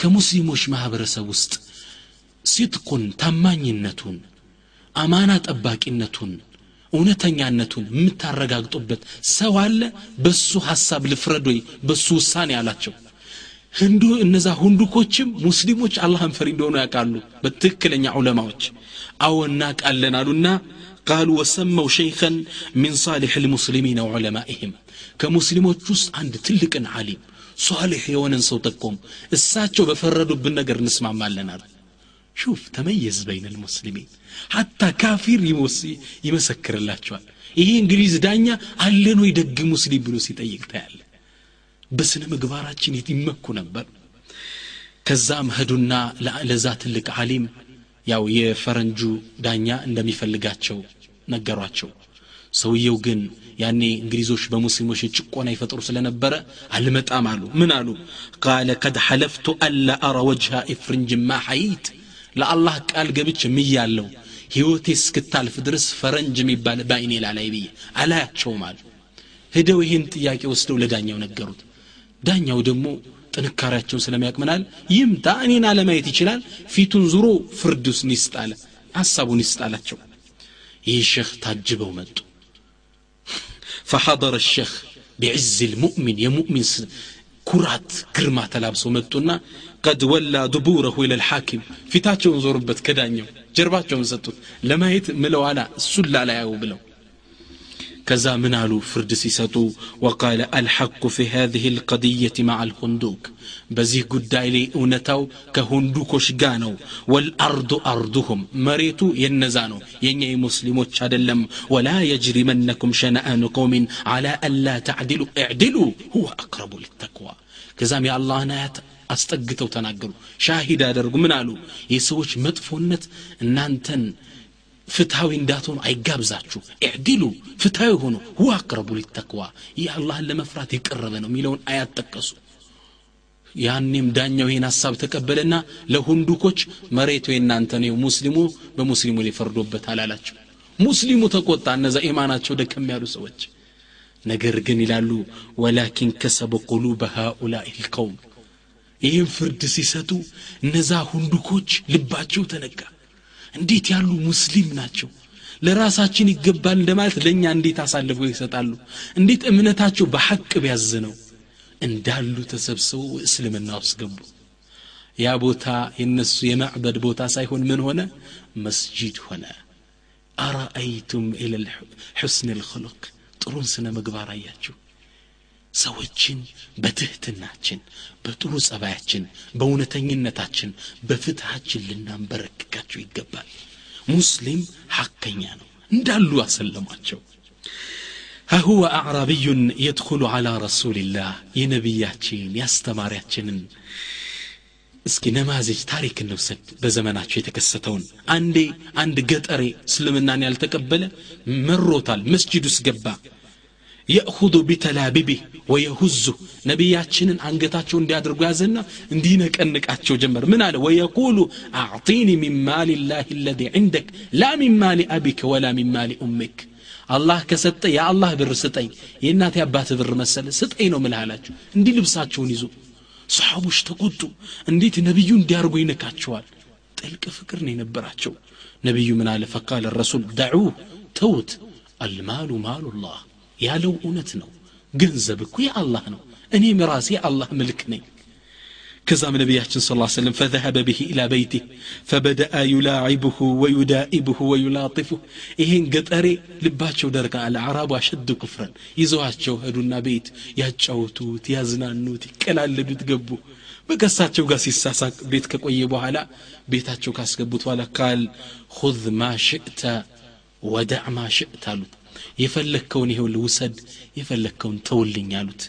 كمسلموش ማህበረሰብ ውስጥ ሲጥቁን ታማኝነቱን አማና ጠባቂነቱን እውነተኛነቱን የምታረጋግጡበት ሰው አለ በሱ ሐሳብ ልፍረድ ወይ በሱ ውሳኔ አላቸው ህንዱ እነዛ ሁንዱኮችም ሙስሊሞች አላህን ፈሪ እንደሆኑ ያውቃሉ። በትክክለኛ ዑለማዎች። አዎ እናውቃለን አሉና ቃሉ ወሰመው ሸይኸን ሚን ሳሊሕ ልሙስሊሚን ወዑለማኢህም ከሙስሊሞች ውስጥ አንድ ትልቅን ዓሊም ሷሊሕ የሆነን ሰው ጠቆሙ እሳቸው በፈረዱብን ነገር እንስማማለን አሉ። ሹፍ ተመየዝ በይን ልሙስሊሚን ሐታ ካፊር ይመሰክርላቸዋል። ይሄ እንግሊዝ ዳኛ አለን ወይ ደግ ሙስሊም ብሎ ሲጠይቅ ታያለ በስነ ምግባራችን ይመኩ ነበር። ከዛም ሄዱና ለዛ ትልቅ ዓሊም ያው የፈረንጁ ዳኛ እንደሚፈልጋቸው ነገሯቸው። ሰውየው ግን ያኔ እንግሊዞች በሙስሊሞች ጭቆና ይፈጥሩ ስለነበረ አልመጣም አሉ። ምን አሉ? ቃለ ቀድ ሐለፍቱ አላ አረ ወጅሃ ኢፍርንጅ ማ ሐይት ለአላህ ቃል ገብች ምያለው ህይወቴ እስክታልፍ ድረስ ፈረንጅ የሚባል በአይኔ ላላይ ብዬ አላያቸውም አሉ። ሄደው ይህን ጥያቄ ወስደው ለዳኛው ነገሩት ዳኛው ደግሞ ጥንካሬያቸውን ስለሚያቅምናል ይምታ እኔን አለማየት ይችላል ፊቱን ዙሮ ፍርዱስን ይስጣለ ሐሳቡን ይስጣላቸው ይህ ሸህ ታጅበው መጡ فحضر الشيخ بعز المؤمن يا مؤمن كرات كرما تلابسو متونا قد ولى دبوره الى الحاكم ፊታቸውን ዞሩበት ከዳኛው ጀርባቸውን ሰጡት ለማየት ምለው አላ እሱን ላላያው ብለው ከዛ ምን አሉ ፍርድ ሲሰጡ ወቃለ አልሐቁ ፊ ሃዚህ ልቀድየት ማዓ ልሁንዱክ በዚህ ጉዳይ ላይ እውነታው ከሁንዱኮች ጋ ነው ወልአርዱ አርዱሁም መሬቱ የነዛ ነው የእኛ የሙስሊሞች አደለም ወላ የጅሪመነኩም ሸነአኑ ቀውሚን አላ አላ ተዕድሉ እዕድሉ ሁወ አቅረቡ ልተቅዋ ከዛም የአላህን አያት አስጠግተው ተናገሩ ሻሂድ አደርጉ ምን አሉ የሰዎች መጥፎነት እናንተን ፍትሐዊ እንዳትሆኑ አይጋብዛችሁ። እዕድሉ ፍትሐዊ ሆኑ ሁወ አቅረቡ ሊተቅዋ ይህ አላህን ለመፍራት የቀረበ ነው የሚለውን አያት ጠቀሱ። ያኔም ዳኛው ይህን ሀሳብ ተቀበለና ለሁንዱኮች መሬቱ የእናንተ ነው ሙስሊሙ በሙስሊሙ ላይ ፈርዶበታል አላቸው ሙስሊሙ ተቆጣ እነዛ ኢማናቸው ደከም ያሉ ሰዎች። ነገር ግን ይላሉ ወላኪን ከሰበ ቁሉበ ሃኡላኢ ልቀውም። ይህም ፍርድ ሲሰጡ እነዛ ሁንዱኮች ልባቸው ተነካ እንዴት ያሉ ሙስሊም ናቸው? ለራሳችን ይገባል እንደማለት ለእኛ እንዴት አሳልፈው ይሰጣሉ? እንዴት እምነታቸው በሐቅ ቢያዝ ነው እንዳሉ ተሰብስበው እስልምና ውስጥ ገቡ። ያ ቦታ የነሱ የማዕበድ ቦታ ሳይሆን ምን ሆነ? መስጂድ ሆነ። አራአይቱም ኢለ ሑስን ልክልቅ ጥሩን ስነ ምግባር አያችሁ ሰዎችን በትህትናችን በጥሩ ጸባያችን በእውነተኝነታችን በፍትሃችን ልናንበረክካቸው ይገባል ሙስሊም ሐቀኛ ነው እንዳሉ አሰለሟቸው هو أعرابي يدخل على رسول الله የነቢያችን ያስተማሪያችንን እስኪ ነማዜጅ ታሪክ እንውሰድ በዘመናቸው የተከሰተውን አንዴ አንድ ገጠሬ እስልምናን ያልተቀበለ መሮታል መስጂድ ውስጥ ገባ يأخذ بتلابيبه ويهز ነቢያችንን አንገታቸው እንዲያደርጉ ያዘና እንዲነቀንቃቸው ጀመር። ምን አለ? ويقول أعطني من مال الله الذي عندك لا من مال أبيك ولا من مال أمك። አላህ ከሰጠ የአላህ ብር ስጠኝ የእናት አባት ብር መሰለ ስጠኝ ነው ምልህ አላቸው። እንዲህ ልብሳቸውን ይዞ ሰሓቦች ተቆጡ። እንዴት ነቢዩ እንዲያርጎ ይነካቸዋል? ጥልቅ ፍቅር ነው የነበራቸው። ነቢዩ ምን አለ? ፈቃለ ረሱል ደዑ ተውት አልማሉ ማሉላህ ያለው እውነት ነው ገንዘብ እኮ የአላህ ነው እኔም ራሴ አላህ ምልክ ነኝ كزام نبياتنا صلى الله عليه وسلم فذهب به إلى بيته فبدأ يلاعبه ويدائبه ويلاطفه إيهن قطري لباتشو درقا العرب أشد كفرا يزواتشو هدونا بيت ياتشوتوت يازنانوت يكلالدوت قبو በቀሳቸው ጋር ሲሳሳቅ ቤት ከቆየ በኋላ ቤታቸው ካስገቡት በኋላ ቃል ሁዝ ማ ሽእተ ወዳዕ ማ ሽእት አሉት የፈለግከውን ይሄው ልውሰድ የፈለግከውን ተውልኝ አሉት።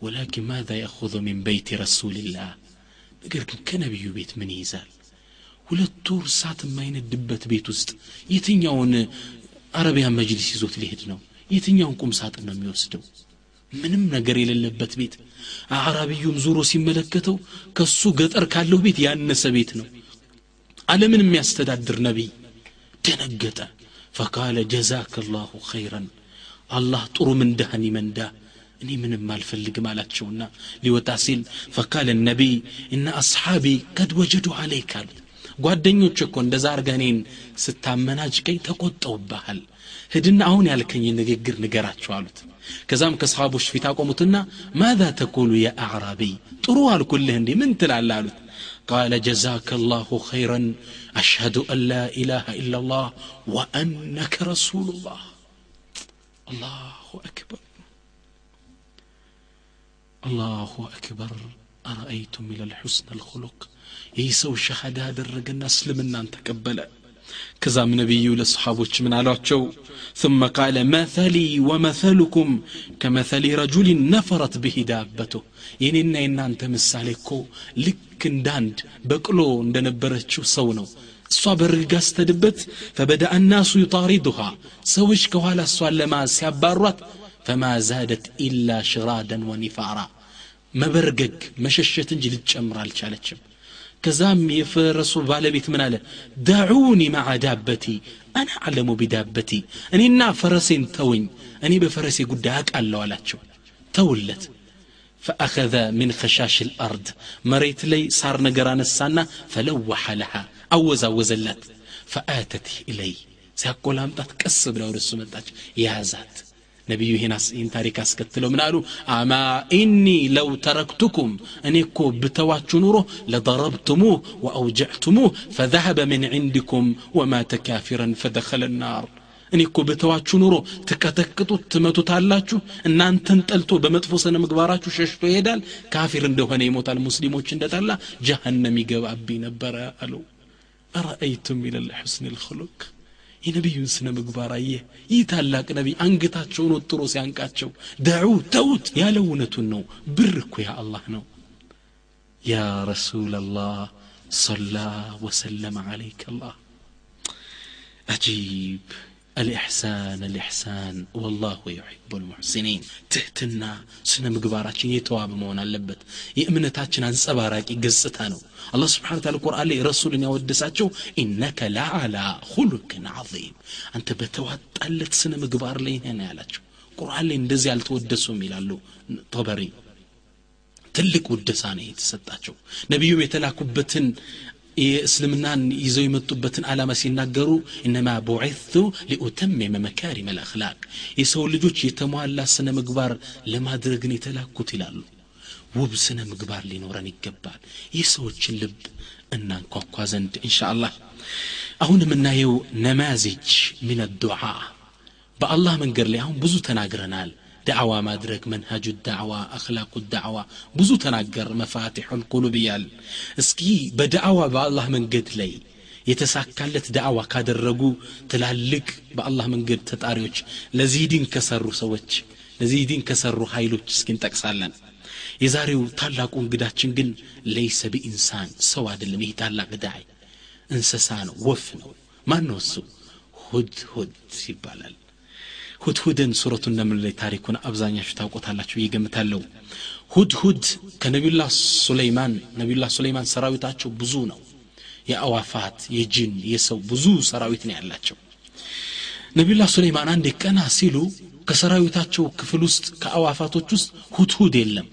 ወላኪን ማዛ የእኹዙ ሚን በይት ረሱልላህ ነገር ግን ከነቢዩ ቤት ምን ይይዛል? ሁለት ወር እሳት የማይነድበት ቤት ውስጥ የትኛውን አረቢያን መጅሊስ ይዞት ሊሄድ ነው? የትኛውን ቁም ሳጥን ነው የሚወስደው? ምንም ነገር የሌለበት ቤት። አዕራቢዩም ዙሮ ሲመለከተው ከሱ ገጠር ካለው ቤት ያነሰ ቤት ነው። ዓለምን የሚያስተዳድር ነቢይ ደነገጠ ፈቃለ ጀዛከ ላሁ ኸይረን አላህ ጥሩ ምንዳህን ይመንዳ እኔ ምንም አልፈልግም አላቸውና ሊወጣ ሲል ፈቃለ ነቢይ እነ አስሓቢ ቀድ ወጀዱ አለይክ አሉት ጓደኞች እኮ እንደዛ አርገኔን ስታመናጭቀኝ ተቆጠውብሃል። ሂድና አሁን ያልከኝ ንግግር ንገራቸው አሉት። ከዛም ከሰሃቦች ፊት አቆሙትና ማዛ ተቁሉ ያ አዕራቢይ ጥሩ አልኩልህ እንዴ? ምን ትላለህ አሉት قال جزاك الله خيرا. أشهد أن لا إله إلا الله وأنك رسول الله. الله أكبر. الله أكبر. أرأيتم إلى الحسن الخلق؟ يسو شهادة درجنا اسلمنا أن تقبل كذا من نبي لصحابه من على ثم قال مثلي ومثلكم كمثل رجل نفرت به دابته የኔና የናንተ ምሳሌ እኮ ልክ እንዳንድ በቅሎ እንደነበረችው ሰው ነው እሷ በርግጋ ስተድበት ፈበዳ እናሱ ዩጣሪዱሃ ሰዎች ከኋላ እሷን ለማዝ ሲያባሯት ፈማ ዛደት ኢላ ሽራደን ወኒፋራ መበርገግ መሸሸት እንጂ ልትጨምር አልቻለችም ከዛም የፈረሱ ባለቤት ምን አለ ዳዑኒ ማዓ ዳበቲ አና አለሙ ቢዳበቲ እኔና ፈረሴን ተውኝ እኔ በፈረሴ ጉዳይ አቃለሁ አላቸው ተውለት فأخذ من خشاش الأرض مريت لي صار نقران السنة فلوح لها أوز أوزلت فآتت إلي سيقول أمتات كسب لو رسو متاج يا زات ነቢዩ ይህን ታሪክ አስከትለው ምን አሉ አማ ኢኒ ለው ተረክቱኩም እኔ እኮ ብተዋችሁ ኑሮ ለضረብቱሙህ ወአውጀዕቱሙህ ፈذهበ ምን ዕንድኩም ወማተ ካፊረን ፈደኸለ ናር እኔ እኮ በተዋችሁ ኑሮ ትቀጠቅጡት ትመቱታላችሁ እናንተን ጠልቶ በመጥፎ ስነ ምግባራችሁ ሸሽቶ ይሄዳል ካፊር እንደሆነ ይሞታል ሙስሊሞች እንደጠላ ጀሃነም ይገባብኝ ነበረ አሉ አረአይቱም ኢለል ሑስን ልክሉቅ የነቢዩን ስነ ምግባር አየህ ይህ ታላቅ ነቢይ አንገታቸውን ወጥሮ ሲያንቃቸው ደዑ ተውት ያለ እውነቱን ነው ብር እኮ ያ አላህ ነው ያ ረሱል ላህ صلى وسلم عليك الله عجيب الإحسان الإحسان والله يحب المحسنين تهتنا سنة مقباراتين يتواب مون اللبت يأمنتاتنا انسباراك قصتانو الله سبحانه وتعالى القرآن لي رسول يودساتشو إنك لعلى خلق عظيم أنت بتوات قلت سنة مقبار لين هنا يالاتشو قرآن لي اندزي على تودسو ميلالو طبري ትልቅ ውደሳ ነው የተሰጣቸው ነቢዩም የተላኩበትን የእስልምናን ይዘው የመጡበትን ዓላማ ሲናገሩ እነማ ቡዒቱ ሊኡተሜመ መካሪም አልአኽላቅ የሰው ልጆች የተሟላ ስነ ምግባር ለማድረግን የተላኩት ይላሉ። ውብ ስነ ምግባር ሊኖረን ይገባል። የሰዎችን ልብ እናንኳኳ ዘንድ እንሻ አሁን የምናየው ነማዚጅ ምን ዱዓ በአላህ መንገድ ላይ አሁን ብዙ ተናግረናል ዳዕዋ ማድረግ መንሃጁ ዳዕዋ አክላቁ ዳዕዋ ብዙ ተናገር መፋቲሑ ልቁሉብ እያል። እስኪ በዳዕዋ በአላህ መንገድ ላይ የተሳካለት ዳዕዋ ካደረጉ ትላልቅ በአላህ መንገድ ተጣሪዎች ለዚህ ዲን ከሰሩ ሰዎች ለዚህ ዲን ከሰሩ ኃይሎች እስኪ እንጠቅሳለን። የዛሬው ታላቁ እንግዳችን ግን ለይሰ ቢኢንሳን ሰው አይደለም ይህ ታላቅ ዳይ እንስሳ ነው ወፍ ነው። ማን ነው እሱ? ሁድ ሁድ ይባላል ሁድሁድን ሱረቱ ነምል ላይ ታሪኩን አብዛኛችሁ ታውቆታላችሁ ይገምታለሁ ሁድሁድ ከነቢዩላህ ሱለይማን ነቢዩላህ ሱለይማን ሰራዊታቸው ብዙ ነው። የአዋፋት የጅን የሰው ብዙ ሰራዊት ነው ያላቸው። ነቢዩላህ ሱለይማን አንድ ቀና ሲሉ ከሰራዊታቸው ክፍል ውስጥ ከአዋፋቶች ውስጥ ሁድሁድ የለም።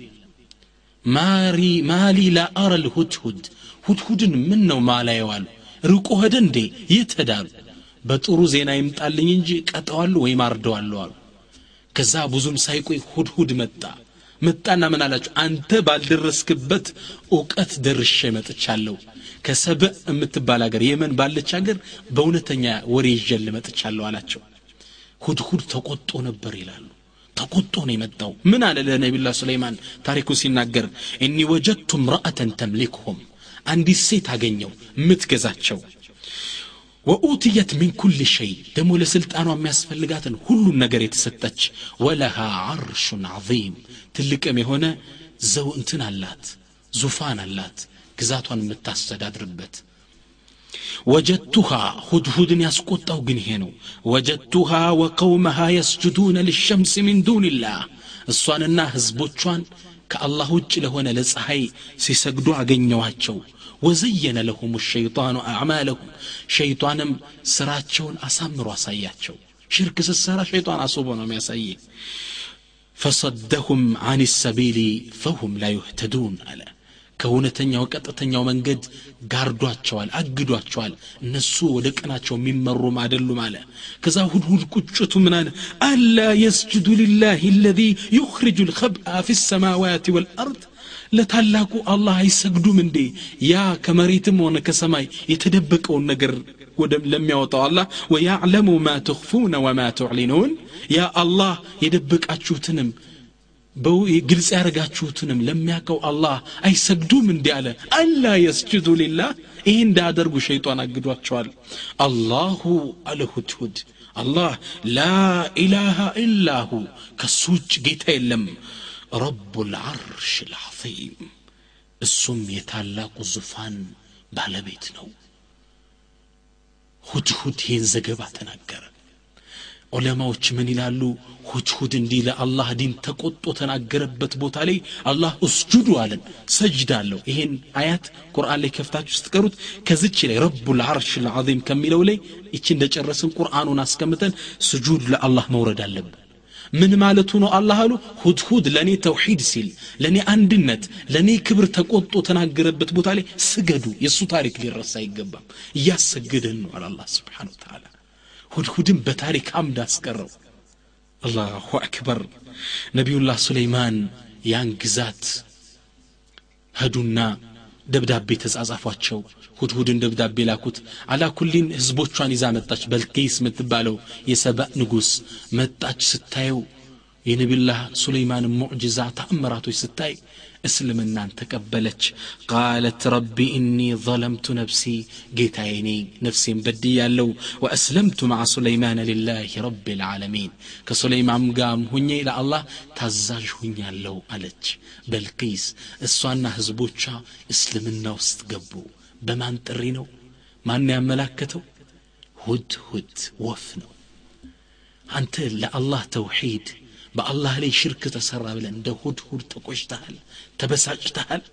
ማሊ ላአረል ሁድሁድ ሁድሁድን ምን ነው ማላየዋሉ ርቆ ሄደ እንዴ? የት ሄዳሉ በጥሩ ዜና ይምጣልኝ እንጂ ቀጠዋሉ ወይም አርደዋሉ አሉ። ከዛ ብዙም ሳይቆይ ሁድሁድ መጣ። መጣና ምን አላቸው? አንተ ባልደረስክበት እውቀት ደርሼ መጥቻለሁ። ከሰብእ የምትባል ሀገር የመን ባለች ሀገር በእውነተኛ ወሬ ይዤል መጥቻለሁ አላቸው። ሁድሁድ ተቆጦ ነበር ይላሉ። ተቆጦ ነው የመጣው። ምን አለ ለነቢላ ሱለይማን? ታሪኩ ሲናገር እኒ ወጀድቱ ምርአተን ተምሊክሁም አንዲት ሴት አገኘው የምትገዛቸው ወኡትየት ሚን ኩል ሸይ ደግሞ ለስልጣኗ የሚያስፈልጋትን ሁሉን ነገር የተሰጠች ወለሃ ዓርሹን ዓظም ትልቅም የሆነ ዘው እንትን አላት ዙፋን አላት ግዛቷን የምታስተዳድርበት። ወጀድቱሃ ሁድሁድን ያስቆጣው ግን ይሄ ነው። ወጀድቱሃ ወቀውመሃ የስጁዱነ ልሸምስ ሚን ዱንላህ። እሷንና ህዝቦቿን ከአላህ ውጭ ለሆነ ለፀሐይ ሲሰግዱ አገኘዋቸው ወዘየነ ለሁም ሸይጣኑ አዕማለሁም ሸይጣንም ስራቸውን አሳምሮ አሳያቸው ሽርክ ስትሰራ ሸይጣን አስቦ ነው የሚያሳይ ፈሰደሁም عن السبيل فهم لا يهتدون አለ ከእውነተኛው ቀጥተኛው መንገድ ጋርዷቸዋል አግዷቸዋል እነሱ ወደ ቀናቸው የሚመሩም አይደሉም አለ ከዛ ሁድሁድ ቁጭቱ ምን አለ ألا يسجدوا لله الذي يخرج الخبء في السماوات والأرض ለታላቁ አላህ አይሰግዱም እንዴ? ያ ከመሬትም ሆነ ከሰማይ የተደበቀውን ነገር ለሚያወጣው አላህ ويعلم ما تخفون وما تعلنون ያ አላህ የደበቃችሁትንም ግልጽ ያደረጋችሁትንም ለሚያውቀው አላህ አይሰግዱም እንዲህ አለ። አላ የስጅዱ ሊላህ ይህ እንዳያደርጉ ሸይጣን አግዷቸዋል። አላሁ አለ ሁድሁድ አላህ ላ ኢላሃ ኢላሁ ከሱ ውጭ ጌታ የለም ረቡ ልዓርሽ ልዓظም እሱም የታላቁ ዙፋን ባለቤት ነው። ሁድሁድ ይህን ዘገባ ተናገረ። ዑለማዎች ምን ይላሉ? ሁድሁድ እንዲህ ለአላህ ዲን ተቆጦ ተናገረበት ቦታ ላይ አላህ እስጁዱ አለን ሰጅድ አለው። ይሄን አያት ቁርአን ላይ ከፍታችሁ ስትቀሩት ከዝች ላይ ረቡ ልዓርሽ ልዓظም ከሚለው ላይ ይቺ እንደጨረስን ቁርአኑን አስቀምጠን ስጁድ ለአላህ መውረድ አለብን ምን ማለቱ ነው? አላህ አሉ ሁድሁድ ለእኔ ተውሒድ ሲል ለእኔ አንድነት ለእኔ ክብር ተቆጦ ተናገረበት ቦታ ላይ ስገዱ የእሱ ታሪክ ሊረሳ አይገባም። እያሰገደን ነው አለ ስብሓን ተዓላ ሁድሁድን በታሪክ አምድ አስቀረው። አላሁ አክበር። ነቢዩላህ ሱለይማን ያን ግዛት ሄዱና ደብዳቤ ተጻጻፏቸው هود هود اندب داب بلاكوت على كلين هزبوت شان إذا متاش بلكيس متبالو يسبق نجوس متاش ستايو ينبي الله سليمان معجزة تأمراتو ستاي اسلم النان تكبلتش قالت ربي إني ظلمت نفسي قيتايني نفسي مبدي يالو وأسلمت مع سليمان لله رب العالمين كسليمان قام هني إلى الله تزاج هني اللو ألتش بلقيس السوانة هزبوتشا اسلم النوست قبو በማን ጥሪ ነው? ማን ያመላከተው? ሁድ ሁድ ወፍ ነው። አንተ ለአላህ ተውሒድ በአላህ ላይ ሽርክ ተሰራ ብለ እንደ ሁድ ሁድ ተቆጭተሃል ተበሳጭተሃል።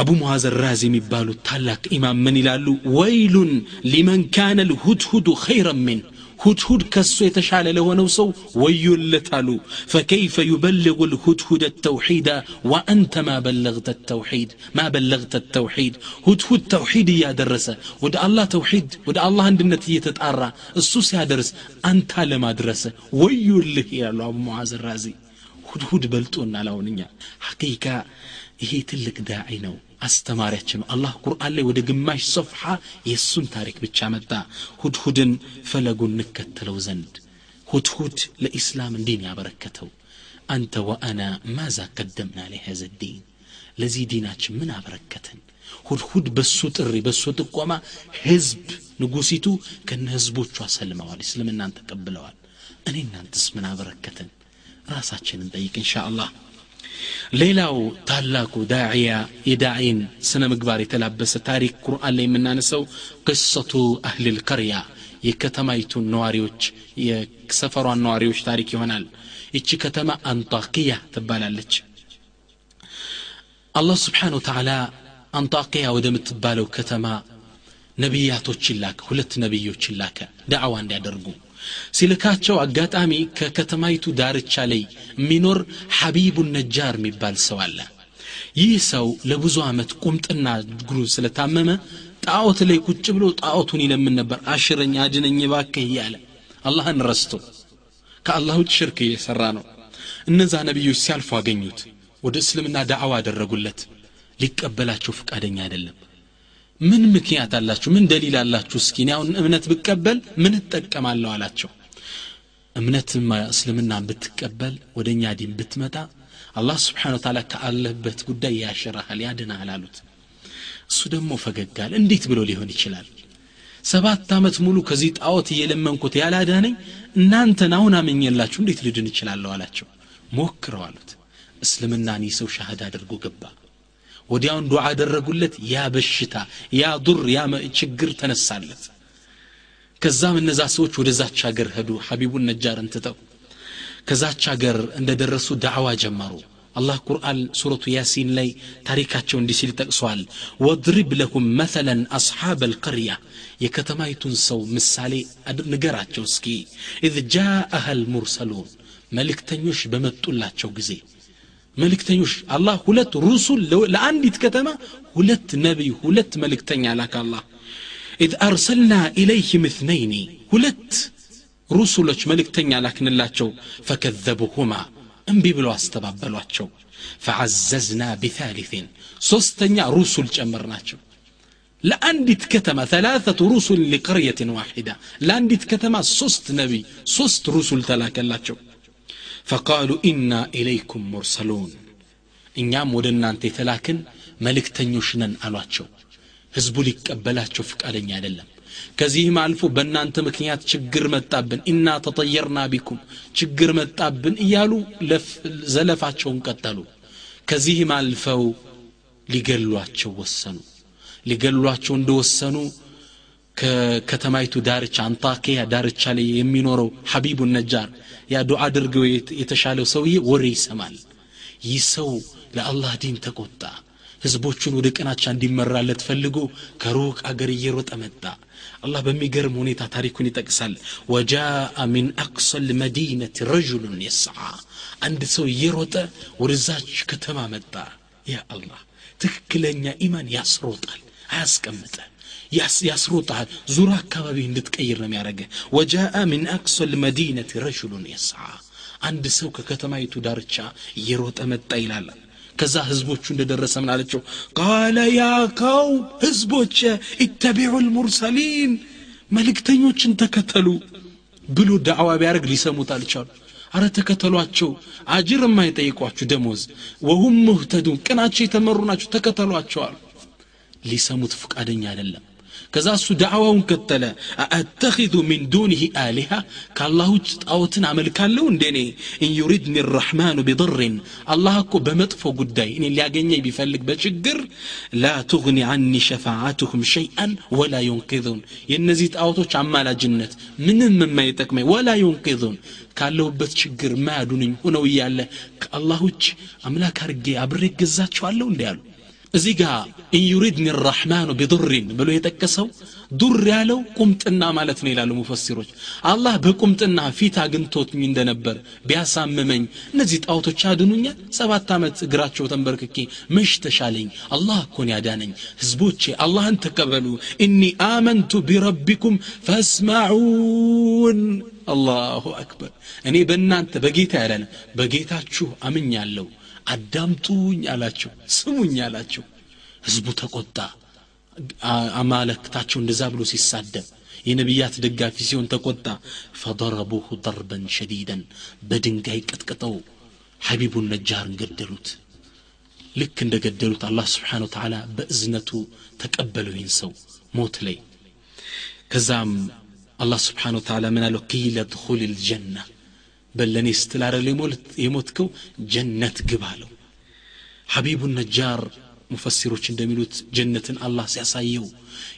አቡ ሙዓዘር ራዝ የሚባሉት ታላቅ ኢማም ምን ይላሉ? ወይሉን ሊመን ካነ ልሁድሁዱ ኸይረን ምን ሁድሁድ ከሱ የተሻለ ለሆነው ሰው ወዮለታሉ ፈከይፈ ዩበልغ الهدهد التوحيد وأنت ما بلغت التوحيد ما بلغت التوحيد هدهد توحيد يا درسة ود الله توحيد ود الله عندنا يتتأرى السوس يا درس أنت لما درسة ويوله يا الله أبو معاذ الرازي هدهد بلتون على ونيا حقيقة ይሄ ትልቅ ዳዒ ነው። አስተማሪያችን አላህ ቁርአን ላይ ወደ ግማሽ ሰፍሓ የእሱን ታሪክ ብቻ መጣ። ሁድሁድን ፈለጉን እንከተለው ዘንድ። ሁድሁድ ለኢስላም እንዲን ያበረከተው? አንተ ወአና ማዛ ቀደምና ለሀዘ ዲን። ለዚህ ዲናችን ምን አበረከተን? ሁድሁድ በሱ ጥሪ በሱ ጥቆማ ህዝብ ንጉሲቱ ከነ ህዝቦቿ ሰልመዋል። እስልምናን ተቀብለዋል። እኔ እናንተስ ምን አበረከተን? ራሳችንን ጠይቅ እንሻ አላህ ሌላው ታላቁ ዳዕያ የዳዒን ስነ ምግባር የተላበሰ ታሪክ ቁርአን ላይ የምናነሰው ቅሰቱ አህልል ቀርያ የከተማይቱን ነዋሪዎች የሰፈሯን ነዋሪዎች ታሪክ ይሆናል። ይቺ ከተማ አንጣኪያ ትባላለች። አላህ ስብሓን ወተዓላ አንጣኪያ ወደምትባለው ከተማ ነቢያቶችን ላከ ሁለት ነቢዮችን ላከ ዳዕዋ እንዲያደርጉ ሲልካቸው አጋጣሚ ከከተማይቱ ዳርቻ ላይ የሚኖር ሐቢቡ ነጃር የሚባል ሰው አለ። ይህ ሰው ለብዙ ዓመት ቁምጥና እግሩ ስለታመመ ጣዖት ላይ ቁጭ ብሎ ጣዖቱን ይለምን ነበር። አሽረኝ አድነኝ ባክህ እያለ አላህን ረስቶ ከአላህ ውጭ ሽርክ እየሰራ ነው። እነዛ ነቢዮች ሲያልፉ አገኙት። ወደ እስልምና ዳዕዋ አደረጉለት። ሊቀበላቸው ፈቃደኛ አይደለም ምን ምክንያት አላችሁ? ምን ደሊል አላችሁ? እስኪ እኔ አሁን እምነት ብቀበል ምን እጠቀማለሁ አላቸው። እምነት እስልምናን ብትቀበል ወደ እኛ ዲን ብትመጣ አላህ ስብሓን ወተላ ከአለህበት ጉዳይ ያሽራሃል ያድናሃል አሉት። እሱ ደግሞ ፈገጋል እንዴት ብሎ ሊሆን ይችላል? ሰባት ዓመት ሙሉ ከዚህ ጣዖት እየለመንኩት ያላዳነኝ እናንተን አሁን አመኘላችሁ እንዴት ልድን እችላለሁ? አላቸው። ሞክረው አሉት። እስልምናን ይህ ሰው ሻህድ አድርጎ ገባ ወዲያውን ዱዓ አደረጉለት። ያ በሽታ ያ ዱር ያ ችግር ተነሳለት። ከዛም እነዛ ሰዎች ወደዛች ሀገር ሄዱ። ሐቢቡን ነጃርን ትተው ከዛች ሀገር እንደደረሱ ዳዕዋ ጀመሩ። አላህ ቁርአን ሱረቱ ያሲን ላይ ታሪካቸው እንዲህ ሲል ጠቅሷል። ወድሪብ ለሁም መተለን አስሓብ አልቀርያ የከተማይቱን ሰው ምሳሌ ንገራቸው እስኪ። ኢዝ ጃአሃ ልሙርሰሉን መልእክተኞች በመጡላቸው ጊዜ ملك ملكتنيوش الله هلت رسل لأني تكتما هلت نبي هلت ملكتني على الله إذ أرسلنا إليهم اثنين هلت ملك ملكتني على الله فكذبهما أم بلو أستباب بلو فعززنا بثالث سوستنيا رسل جمرنا لأنديت كتما ثلاثة رسل لقرية واحدة لأنديت كتما سوست نبي سوست رسل تلاك الله ፈቃሉ ኢና ኢለይኩም ሙርሰሉን እኛም ወደ እናንተ የተላክን መልእክተኞች ነን አሏቸው። ህዝቡ ሊቀበላቸው ፍቃደኛ አይደለም። ከዚህም አልፎ በእናንተ ምክንያት ችግር መጣብን ኢና ተጠየርና ቢኩም ችግር መጣብን እያሉ ዘለፋቸውን ቀጠሉ። ከዚህም አልፈው ሊገሏቸው ወሰኑ። ሊገሏቸው እንደወሰኑ ከከተማይቱ ዳርቻ አንታኪያ ዳርቻ ላይ የሚኖረው ሐቢቡ ነጃር ያ ዱዓ አድርገው የተሻለው ሰውዬ ወሬ ይሰማል። ይህ ሰው ለአላህ ዲን ተቆጣ። ህዝቦቹን ወደ ቅናቻ እንዲመራለት ፈልጎ ከሩቅ አገር እየሮጠ መጣ። አላህ በሚገርም ሁኔታ ታሪኩን ይጠቅሳል። ወጃአ ሚን አቅሰ ልመዲነት ረጅሉን የስዓ አንድ ሰው እየሮጠ ወደዛች ከተማ መጣ። ያ አላህ ትክክለኛ ኢማን ያስሮጣል አያስቀምጠ ያስሮጣል ዙራ አካባቢ እንድትቀይር ነው የሚያደረገ ወጃአ ሚን አቅሰ ልመዲነት ረጅሉን የስዓ። አንድ ሰው ከከተማይቱ ዳርቻ እየሮጠ መጣ ይላል። ከዛ ህዝቦቹ እንደደረሰ ምን አለቸው ቃለ ያ ቀውም ህዝቦች اتبعوا المرسلين መልእክተኞችን ተከተሉ ብሎ ዳዕዋ ቢያደርግ ሊሰሙት አልቻሉ አረ ተከተሏቸው አጅር የማይጠይቋችሁ ደሞዝ። وهم مهتدون ቅናቸው የተመሩ ናቸው ተከተሏቸዋል ሊሰሙት ፍቃደኛ አይደለም ከዛ እሱ ዳዕዋውን ቀጠለ። أأتخذ من دونه آلهة ከአላህ ውጭ ጣዖትን አመልካለሁ? እንዴ እኔ إن يردن الرحمن بضر አላህ እኮ በመጥፎ ጉዳይ እኔ ሊያገኘኝ ቢፈልግ በችግር لا تغن عني شفاعتهم شيئا ولا ينقذون የእነዚህ ጣዖቶች አማላጅነት ምንም የማይጠቅመኝ ولا ينقذون ካለሁበት ችግር ማያዱንኝ ሆነው እያለ ከአላህ ውጭ አምላክ አርጌ አብሬ ገዛቸዋለሁ እንዲ ያሉ እዚህ ጋር إن يردن الرحمن بضر ብሎ የጠቀሰው ضر ያለው ቁምጥና ማለት ነው ይላሉ ሙፈሲሮች። አላህ በቁምጥና ፊት አግኝቶትኝ እንደነበር ቢያሳምመኝ እነዚህ ጣዖቶች ያድኑኛል ሰባት ዓመት እግራቸው ተንበርክኬ መሽ ተሻለኝ አላህ እኮን ያዳነኝ። ህዝቦቼ አላህን ተቀበሉ። እኒ አመንቱ ቢረቢኩም ፈስማዑን አላሁ አክበር። እኔ በእናንተ በጌታ ያለን በጌታችሁ አምኛለሁ አዳምጡኝ አላቸው ስሙኝ አላቸው። ህዝቡ ተቆጣ አማለክታቸው እንደዛ ብሎ ሲሳደብ የነቢያት ደጋፊ ሲሆን ተቆጣ። ፈضረቡሁ ضርበን ሸዲደን በድንጋይ ቀጥቅጠው ሐቢቡን ነጃርን ገደሉት። ልክ እንደ ገደሉት አላህ ስብሓን ወተዓላ በእዝነቱ ተቀበለው ይህን ሰው ሞት ላይ። ከዛም አላህ ስብሓን ወተዓላ ምን አለው? ቂለ ድኹል ልጀና በለኔ ስትላረል የሞትከው? ጀነት ግባ አለው። ሐቢቡ ነጃር ሙፈሲሮች እንደሚሉት ጀነትን አላህ ሲያሳየው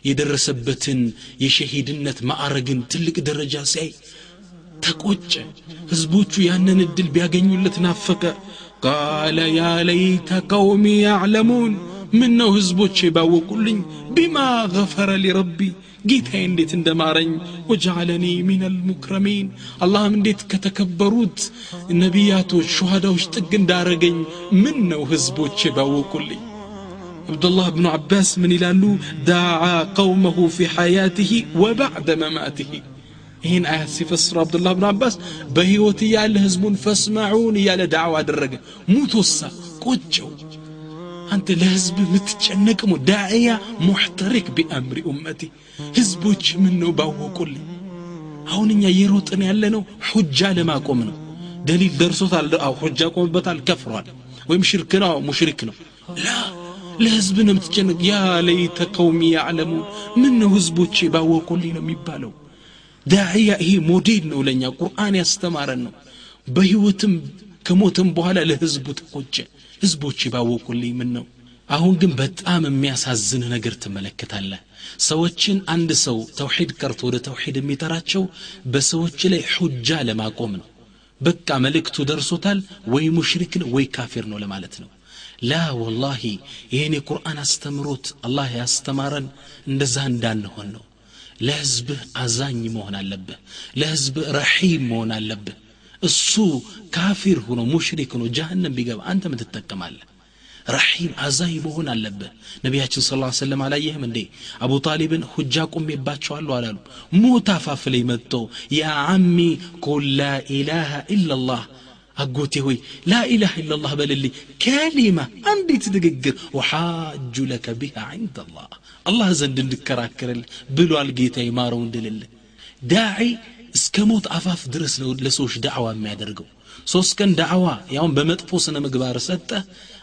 የደረሰበትን የሸሂድነት ማዕረግን ትልቅ ደረጃ ሲያይ ተቆጨ። ህዝቦቹ ያንን እድል ቢያገኙለት ናፈቀ። ቃለ ያ ለይተ ቀውሚ ያዕለሙን ምን ነው ህዝቦቼ ባወቁልኝ? ቢማ ገፈረ ሊረቢ ጌታዬ እንዴት እንደማረኝ ወጀዓለኒ ሚን አልሙክረሚን አላህም እንዴት ከተከበሩት ነቢያቶች ሸሃዳዎች ጥግ እንዳረገኝ ምን ነው ህዝቦቼ ባወቁልኝ? አብዱላህ ብኑ ዓባስ ምን ይላሉ? ዳዓ ቀውመሁ ፊ ሐያትህ ወባዕደ መማትህ ይህን አያት ሲፈስሩ አብዱላህ ብኑ አባስ በህይወት እያለ ህዝቡን ፈስማዑን እያለ ዳዕዋ አደረገ። ሙቶሳ ቆጨው አንተ ለህዝብ የምትጨነቅ ዳዕያ ሙሕተሪክ ቢአምሪ ኡመቲ። ህዝቦች ምን ነው ባወቁልኝ? አሁን እኛ እየሮጥን ያለ ነው ሑጃ ለማቆም ነው። ደሊል ደርሶታል። አው ሑጃ ቆምበታል ከፍሯል። ወይም ሽርክ ነው ሙሽሪክ ነው። ላ ለህዝብ ነው የምትጨነቅ። ያ ለይተ ቀውሚ ያዕለሙን ምን ነው ህዝቦቼ ባወቁልኝ ነው የሚባለው? ዳዕያ ይሄ ሞዴል ነው ለእኛ። ቁርአን ያስተማረን ነው። በህይወትም ከሞትም በኋላ ለህዝቡ ተቆጨ ህዝቦች ባወቁልኝ ምን ነው አሁን ግን በጣም የሚያሳዝን ነገር ትመለከታለህ። ሰዎችን አንድ ሰው ተውሒድ ቀርቶ ወደ ተውሒድ የሚጠራቸው በሰዎች ላይ ሑጃ ለማቆም ነው። በቃ መልእክቱ ደርሶታል ወይ ሙሽሪክ ነው ወይ ካፊር ነው ለማለት ነው። ላ ወላሂ ይህን የቁርአን አስተምሮት አላህ ያስተማረን እንደዛ እንዳንሆን ነው። ለህዝብህ አዛኝ መሆን አለብህ። ለህዝብህ ረሒም መሆን አለብህ እሱ ካፊር ሆኖ ሙሽሪክ ሆኖ ጀሃነም ቢገባ አንተ ምን ትጠቀማለህ። ረሒም አዛኝ መሆን አለብህ። ነቢያችን ስለ ሰለም አላየህም እንዴ? አቡ ጣሊብን ሁጃ ቁሜባቸዋለሁ አላሉ። ሞት አፋፍ ላይ መጥቶ ያ አሚ ቁል ላኢላሃ ኢላላህ አጎቴ ሆይ ላኢላሃ ኢላላህ በልልኝ። ከሊማ አንዲት ንግግር ወሓጁ ለከ ቢሃ ዕንደ አላህ አላህ ዘንድ እንድከራከርል ብሏል ጌታ ይማረው እንድልልህ። ዳዒ እስከ ሞት አፋፍ ድረስ ነው ለሰዎች ዳዕዋ የሚያደርገው። ሶስት ቀን ዳዕዋ ያውን በመጥፎ ስነ ምግባር ሰጠ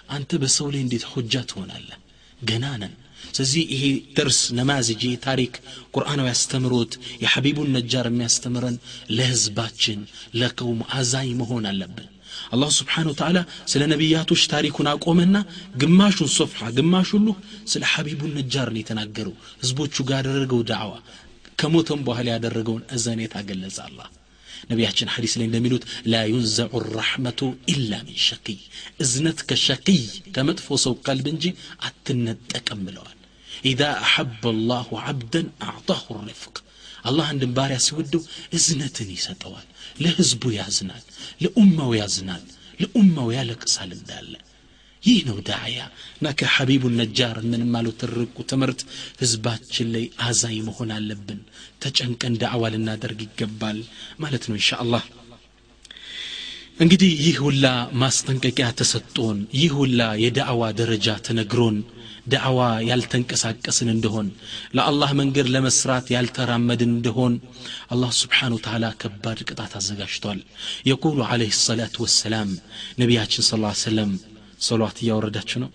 አንተ በሰው ላይ እንዴት ሁጃ ትሆናለህ? ገና ነን። ስለዚህ ይሄ ደርስ ነማዝጅ ታሪክ ቁርአናዊ ያስተምሮት የሐቢቡን ነጃር የሚያስተምረን ለህዝባችን ለቀውም አዛኝ መሆን አለብን። አላህ ስብሓን ወተዓላ ስለ ነቢያቶች ታሪኩን አቆመና ግማሹን ሶፍሓ ግማሹ ሁሉ ስለ ሐቢቡን ነጃር ነው የተናገረው። ህዝቦቹ ጋር ያደረገው ዳዕዋ ከሞተም በኋላ ያደረገውን እዘኔታ ገለጸ አላህ። ነቢያችን ሐዲስ ላይ እንደሚሉት ላ ዩንዘዑ ራሕመቱ ኢላ ሚን ሸቂይ እዝነት ከሸቂይ ከመጥፎ ሰው ቀልብ እንጂ አትነጠቅም ብለዋል። ኢዛ አሐበ አላሁ ዓብደን አዕጣሁ ርፍቅ አላህ አንድን ባሪያ ሲወደው እዝነትን ይሰጠዋል። ለህዝቡ ያዝናል ለኡማው ያዝናል ለኡማው ያለቅሳል እንዳለ ይህ ነው ዳዕያ። እና ከሐቢቡ ነጃር የምንማለው ትርቁ ትምህርት ህዝባችን ላይ አዛኝ መሆን አለብን። ተጨንቀን ዳዕዋ ልናደርግ ይገባል ማለት ነው እንሻ እንግዲህ ይህ ሁላ ማስጠንቀቂያ ተሰጥቶን ይህ ሁላ የዳዕዋ ደረጃ ተነግሮን ዳዕዋ ያልተንቀሳቀስን እንደሆን ለአላህ መንገድ ለመስራት ያልተራመድን እንደሆን አላህ ስብሓን ወተዓላ ከባድ ቅጣት አዘጋጅቷል። የቁሉ አለህ ሰላት ወሰላም ነቢያችን ስ ሰለም ሰሏት እያወረዳችሁ ነው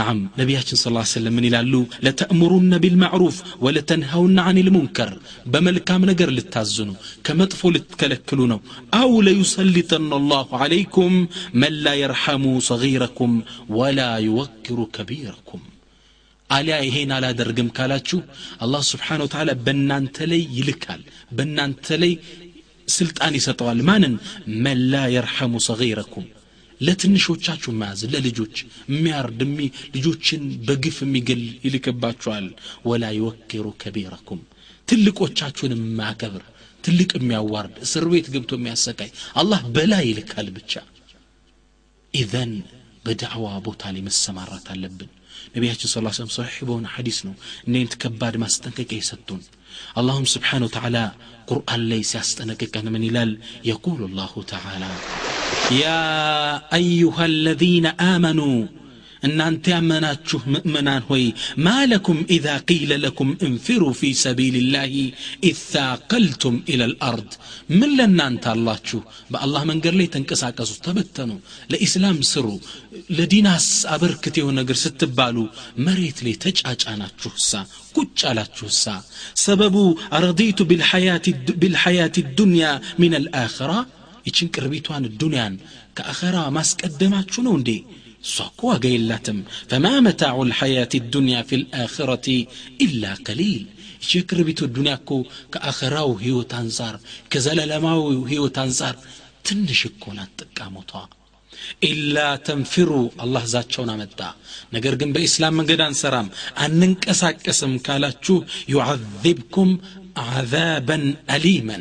نعم نبياتنا صلى الله عليه وسلم من يلالو لتأمرن بالمعروف ولتنهون عن المنكر بملكام نجر للتازنو كمطفو لتكلكلونو أو ليسلطن الله عليكم من لا يرحم صغيركم ولا يوكر كبيركم አሊያ ይሄን አላደርግም ካላችሁ አላህ ስብሓን ወተዓላ በእናንተ ላይ ይልካል በእናንተ ላይ ስልጣን ይሰጠዋል ማንን መን ላ የርሐሙ ሰጊረኩም ለትንሾቻችሁ መያዝ ለልጆች የሚያርድ ልጆችን በግፍ የሚገል ይልክባችኋል። ወላ ይወኪሩ ከቢረኩም ትልቆቻችሁን የማያከብር ትልቅ የሚያዋርድ እስር ቤት ገብቶ የሚያሰቃይ አላህ በላ ይልካል ብቻ። ኢዘን በዳዕዋ ቦታ ላይ መሰማራት አለብን። ነቢያችን ስ ሰለም ሰሒሕ በሆነ ሐዲስ ነው እኔንት ከባድ ማስጠንቀቂያ የሰጡን። አላሁም ስብሓን ወተዓላ ቁርአን ላይ ሲያስጠነቅቀን ምን ይላል? የቁሉ ላሁ ተዓላ يا أيها الذين آمنوا إن أنت أمناتشه مؤمنان هوي ما لكم إذا قيل لكم انفروا في سبيل الله إذا قلتم إلى الأرض؟ من لن أنت الله تشوه بأ الله من قرلي تنكسا كسو تبتنو لإسلام سرو لدينا أبركتي ونقر ستبالو مريت لي تجعج أنا تشوهسا كتش على تشوهسا سببو أرضيت بالحياة, الد... بالحياة الدنيا من الآخرة؟ ይችን ቅርቢቷን ዱንያን ከአኸራ ማስቀደማችሁ ነው እንዴ እሷ እኮ ዋጋ የላትም ፈማ መታዑ ልሐያት ዱንያ ፊ ልአኸረቲ ኢላ ቀሊል ይቺ የቅርቢቱ ዱንያ እኮ ከአኸራው ህይወት አንጻር ከዘላለማዊ ህይወት አንጻር ትንሽ እኮ ናት ጠቃሞቷ ኢላ ተንፊሩ አላህ ዛቸውን አመጣ ነገር ግን በኢስላም መንገድ አንሰራም አንንቀሳቀስም ካላችሁ ዩዓذብኩም عذابا أليما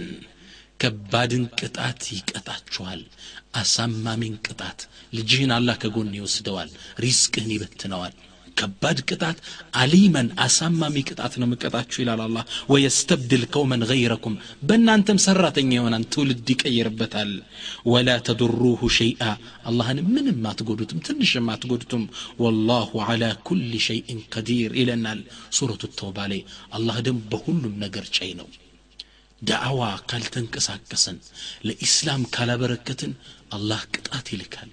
ከባድን ቅጣት ይቀጣችኋል። አሳማሚን ቅጣት ልጅህን አላህ ከጎን ይወስደዋል ሪዝቅህን ይበትነዋል። ከባድ ቅጣት አሊመን አሳማሚ ቅጣት ነው ምቀጣችሁ ይላል አላህ። ወየስተብድል ቀውመን ገይረኩም በእናንተም ሰራተኛ የሆናን ትውልድ ይቀይርበታል። ወላ ተዱሩሁ ሸይአ አላህን ምንም አትጎዱትም ትንሽም አትጎዱትም። ወላሁ ዓላ ኩል ሸይእን ቀዲር ይለናል ሱረቱ ተውባ ላይ። አላህ ደም በሁሉም ነገር ቻይ ነው ዳዕዋ ካልተንቀሳቀስን ለኢስላም ካላበረከትን አላህ ቅጣት ይልካል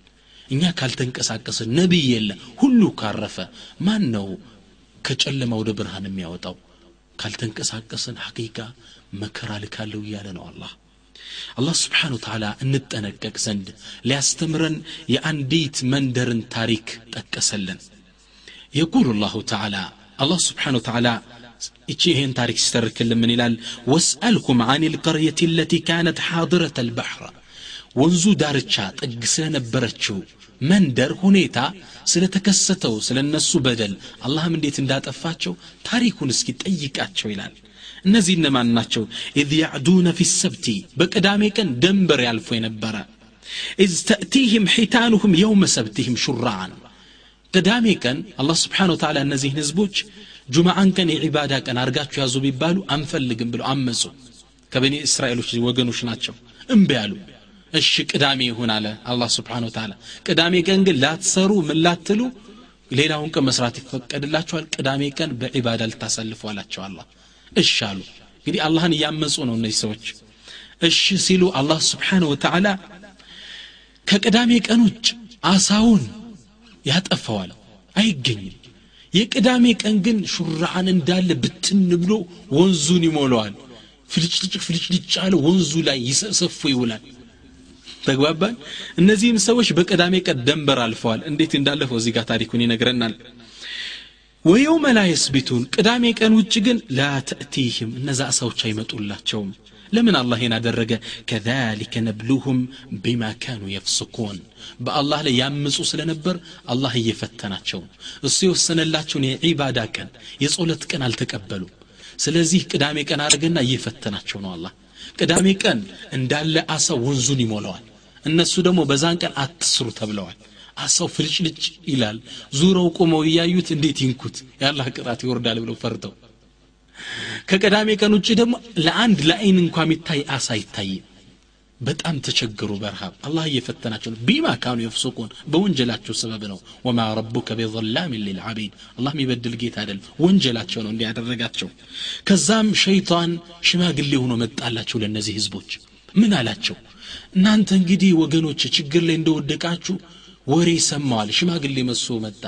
እኛ ካልተንቀሳቀስን ነቢይ የለ ሁሉ ካረፈ ማን ነው ከጨለማ ወደ ብርሃን የሚያወጣው ካልተንቀሳቀስን ሐቂቃ መከራ ልካለሁ እያለ ነው አላህ አላህ ስብሓን ወተዓላ እንጠነቀቅ ዘንድ ሊያስተምረን የአንዲት መንደርን ታሪክ ጠቀሰልን يقول الله تعالى አላህ سبحانه وتعالى እቺ ይሄን ታሪክ ሲተርክልን ምን ይላል واسألهم عن القرية التي كانت حاضرة البحر ወንዙ ዳርቻ ጥግ ስለነበረችው መንደር ሁኔታ ስለተከሰተው ስለ እነሱ በደል አላህም እንዴት እንዳጠፋቸው ታሪኩን እስኪ ጠይቃቸው ይላል እነዚህ እነማን ናቸው إذ يعدون في السبت በቅዳሜ ቀን ደንበር ያልፎ የነበረ إذ تأتيهم حيتانهم يوم سبتهم شرعا ቅዳሜ ቀን አላህ سبحانه وتعالى እነዚህን ህዝቦች ጁምዓን ቀን የዒባዳ ቀን አርጋችሁ ያዙ ቢባሉ አንፈልግም ብለው አመፁ። ከበኒ እስራኤሎች ወገኖች ናቸው። እምቢ ያሉ እሺ ቅዳሜ ይሁን አለ አላህ سبحانه وتعالى። ቅዳሜ ቀን ግን ላትሰሩ ምን ላትሉ ሌላውን ቀን መስራት ይፈቀድላችኋል። ቅዳሜ ቀን በዒባዳ ልታሳልፉ አላቸው አላህ። እሺ አሉ። እንግዲህ አላህን እያመፁ ነው እነዚህ ሰዎች። እሺ ሲሉ አላህ ስብሓን ወተዓላ ከቅዳሜ ቀን ውጭ አሳውን ያጠፋዋል። አይገኝም የቅዳሜ ቀን ግን ሹራዓን እንዳለ ብትን ብሎ ወንዙን ይሞለዋል ፍልጭልጭ ፍልጭልጭ አለ ወንዙ ላይ ይሰሰፉ ይውላል። ተግባባን? እነዚህም ሰዎች በቅዳሜ ቀን ደንበር አልፈዋል። እንዴት እንዳለፈው እዚህ ጋር ታሪኩን ይነግረናል። ወየውመ ላ የስቢቱን ቅዳሜ ቀን ውጭ ግን ላ ተእቲህም እነዛ እሳዎች አይመጡላቸውም ለምን አላህ ይህን አደረገ? ከዛሊከ ነብሉሁም ቢማ ካኑ የፍስኩን በአላህ ላይ ያምፁ ስለነበር አላህ እየፈተናቸው እሱ የወሰነላቸውን የዒባዳ ቀን የጾለት ቀን አልተቀበሉ ስለዚህ ቅዳሜ ቀን አድርገና እየፈተናቸው ነው አላህ። ቅዳሜ ቀን እንዳለ አሳው ወንዙን ይሞላዋል። እነሱ ደግሞ በዛን ቀን አትስሩ ተብለዋል። አሳው ፍልጭልጭ ይላል። ዙረው ቆመው እያዩት እንዴት ይንኩት? የአላህ ቅጣት ይወርዳል ብለው ፈርተው ከቅዳሜ ቀን ውጭ ደግሞ ለአንድ ለአይን እንኳ የሚታይ አሳ አይታይም በጣም ተቸገሩ በረሃብ። አላህ እየፈተናቸው ነው። ቢማ ካኑ የፍሱቁን በወንጀላቸው ሰበብ ነው። ወማ ረቡከ ቢظላም ልልዓቢድ አላህ የሚበድል ጌታ አይደል? ወንጀላቸው ነው እንዲያደረጋቸው። ከዛም ሸይጣን ሽማግሌ ሆኖ መጣላቸው ለእነዚህ ህዝቦች። ምን አላቸው? እናንተ እንግዲህ ወገኖች ችግር ላይ እንደወደቃችሁ ወሬ ሰማዋል። ሽማግሌ መሶ መጣ።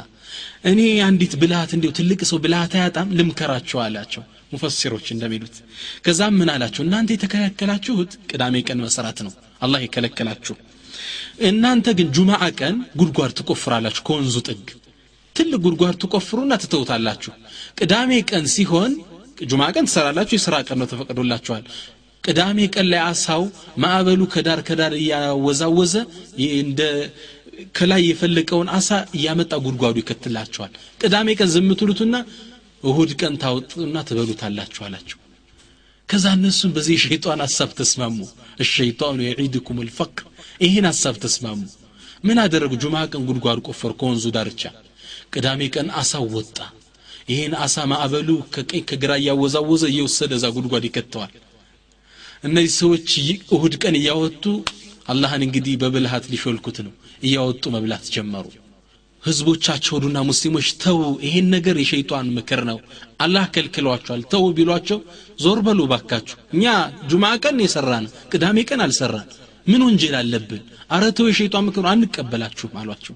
እኔ አንዲት ብልሃት እንዲው ትልቅ ሰው ብልሃት አያጣም? ልምከራቸው አላቸው ሙፈሲሮች እንደሚሉት። ከዛም ምን አላቸው እናንተ የተከለከላችሁት ቅዳሜ ቀን መሰራት ነው። አላህ የከለከላችሁ። እናንተ ግን ጁማዓ ቀን ጉድጓድ ትቆፍራላችሁ ከወንዙ ጥግ። ትልቅ ጉድጓድ ትቆፍሩና ትተውታላችሁ። ቅዳሜ ቀን ሲሆን ጁማ ቀን ትሰራላችሁ የስራ ቀን ነው ተፈቅዶላችኋል። ቅዳሜ ቀን ላይ አሳው ማዕበሉ ከዳር ከዳር እያወዛወዘ እንደ ከላይ የፈለቀውን አሳ እያመጣ ጉድጓዱ ይከትላቸዋል ቅዳሜ ቀን ዝም ትሉትና እሁድ ቀን ታወጡና ትበሉታላችሁ አላቸው። ከዛ እነሱም በዚህ የሸይጣን ሀሳብ ተስማሙ። እሸይጣኑ የዒድኩም ልፈቅር ይህን ሀሳብ ተስማሙ። ምን አደረጉ? ጁማ ቀን ጉድጓድ ቆፈሩ ከወንዙ ዳርቻ። ቅዳሜ ቀን አሳው ወጣ። ይህን አሳ ማዕበሉ ከቀኝ ከግራ እያወዛወዘ እየወሰደ እዛ ጉድጓድ ይከተዋል። እነዚህ ሰዎች እሁድ ቀን እያወጡ አላህን እንግዲህ በብልሃት ሊሾልኩት ነው። እያወጡ መብላት ጀመሩ ህዝቦቻቸውና ሙስሊሞች ተው ይሄን ነገር የሸይጣን ምክር ነው። አላህ ከልክሏቸዋል። ተው ቢሏቸው ዞር በሉ ባካችሁ እኛ ጁማ ቀን የሰራን ቅዳሜ ቀን አልሰራን። ምን ወንጀል አለብን? አረ ተው የሸይጣን ምክር አንቀበላችሁም አሏቸው።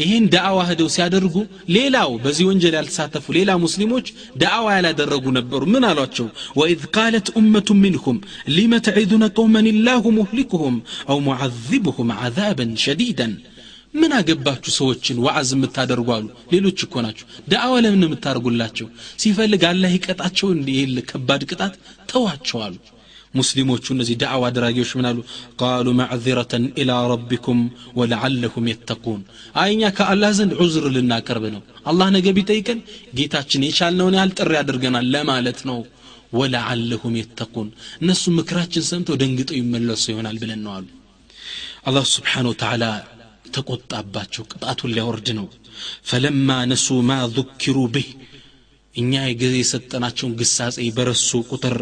ይህን ዳዕዋ ሄደው ሲያደርጉ ሌላው በዚህ ወንጀል ያልተሳተፉ ሌላ ሙስሊሞች ዳዕዋ ያላደረጉ ነበሩ። ምን አሏቸው? وإذ قالت أمة منهم لم تعظون قوما الله مهلكهم أو معذبهم عذابا شديدا ምን አገባችሁ ሰዎችን? ዋዕዝ የምታደርጉ አሉ። ሌሎች እኮ ናቸው። ዳዕዋ ለምን የምታደርጉላቸው? ሲፈልግ አላህ ይቀጣቸው እንዲህ ከባድ ቅጣት ተዋቸው አሉ። ሙስሊሞቹ እነዚህ ዳዕዋ አድራጊዎች ምን አሉ? قالوا معذرة إلى ربكم ولعلهم يتقون። አይኛ ከአላህ ዘንድ ዑዝር ልናቀርብ ነው። አላህ ነገ ቢጠይቀን ጌታችን የቻልነውን ያህል ጥሪ አድርገናል ለማለት ነው። ወለዓለሁም የተቁን። እነሱ ምክራችን ሰምተው ደንግጠው ይመለሱ ይሆናል ብለን ነው አሉ። አላህ ስብሓን ወተዓላ ተቆጣባቸው። ቅጣቱን ሊያወርድ ነው። ፈለማ ነሱ ማ ذكروا እኛ የጊዜ የሰጠናቸውን ግሳጼ በረሱ ቁጥር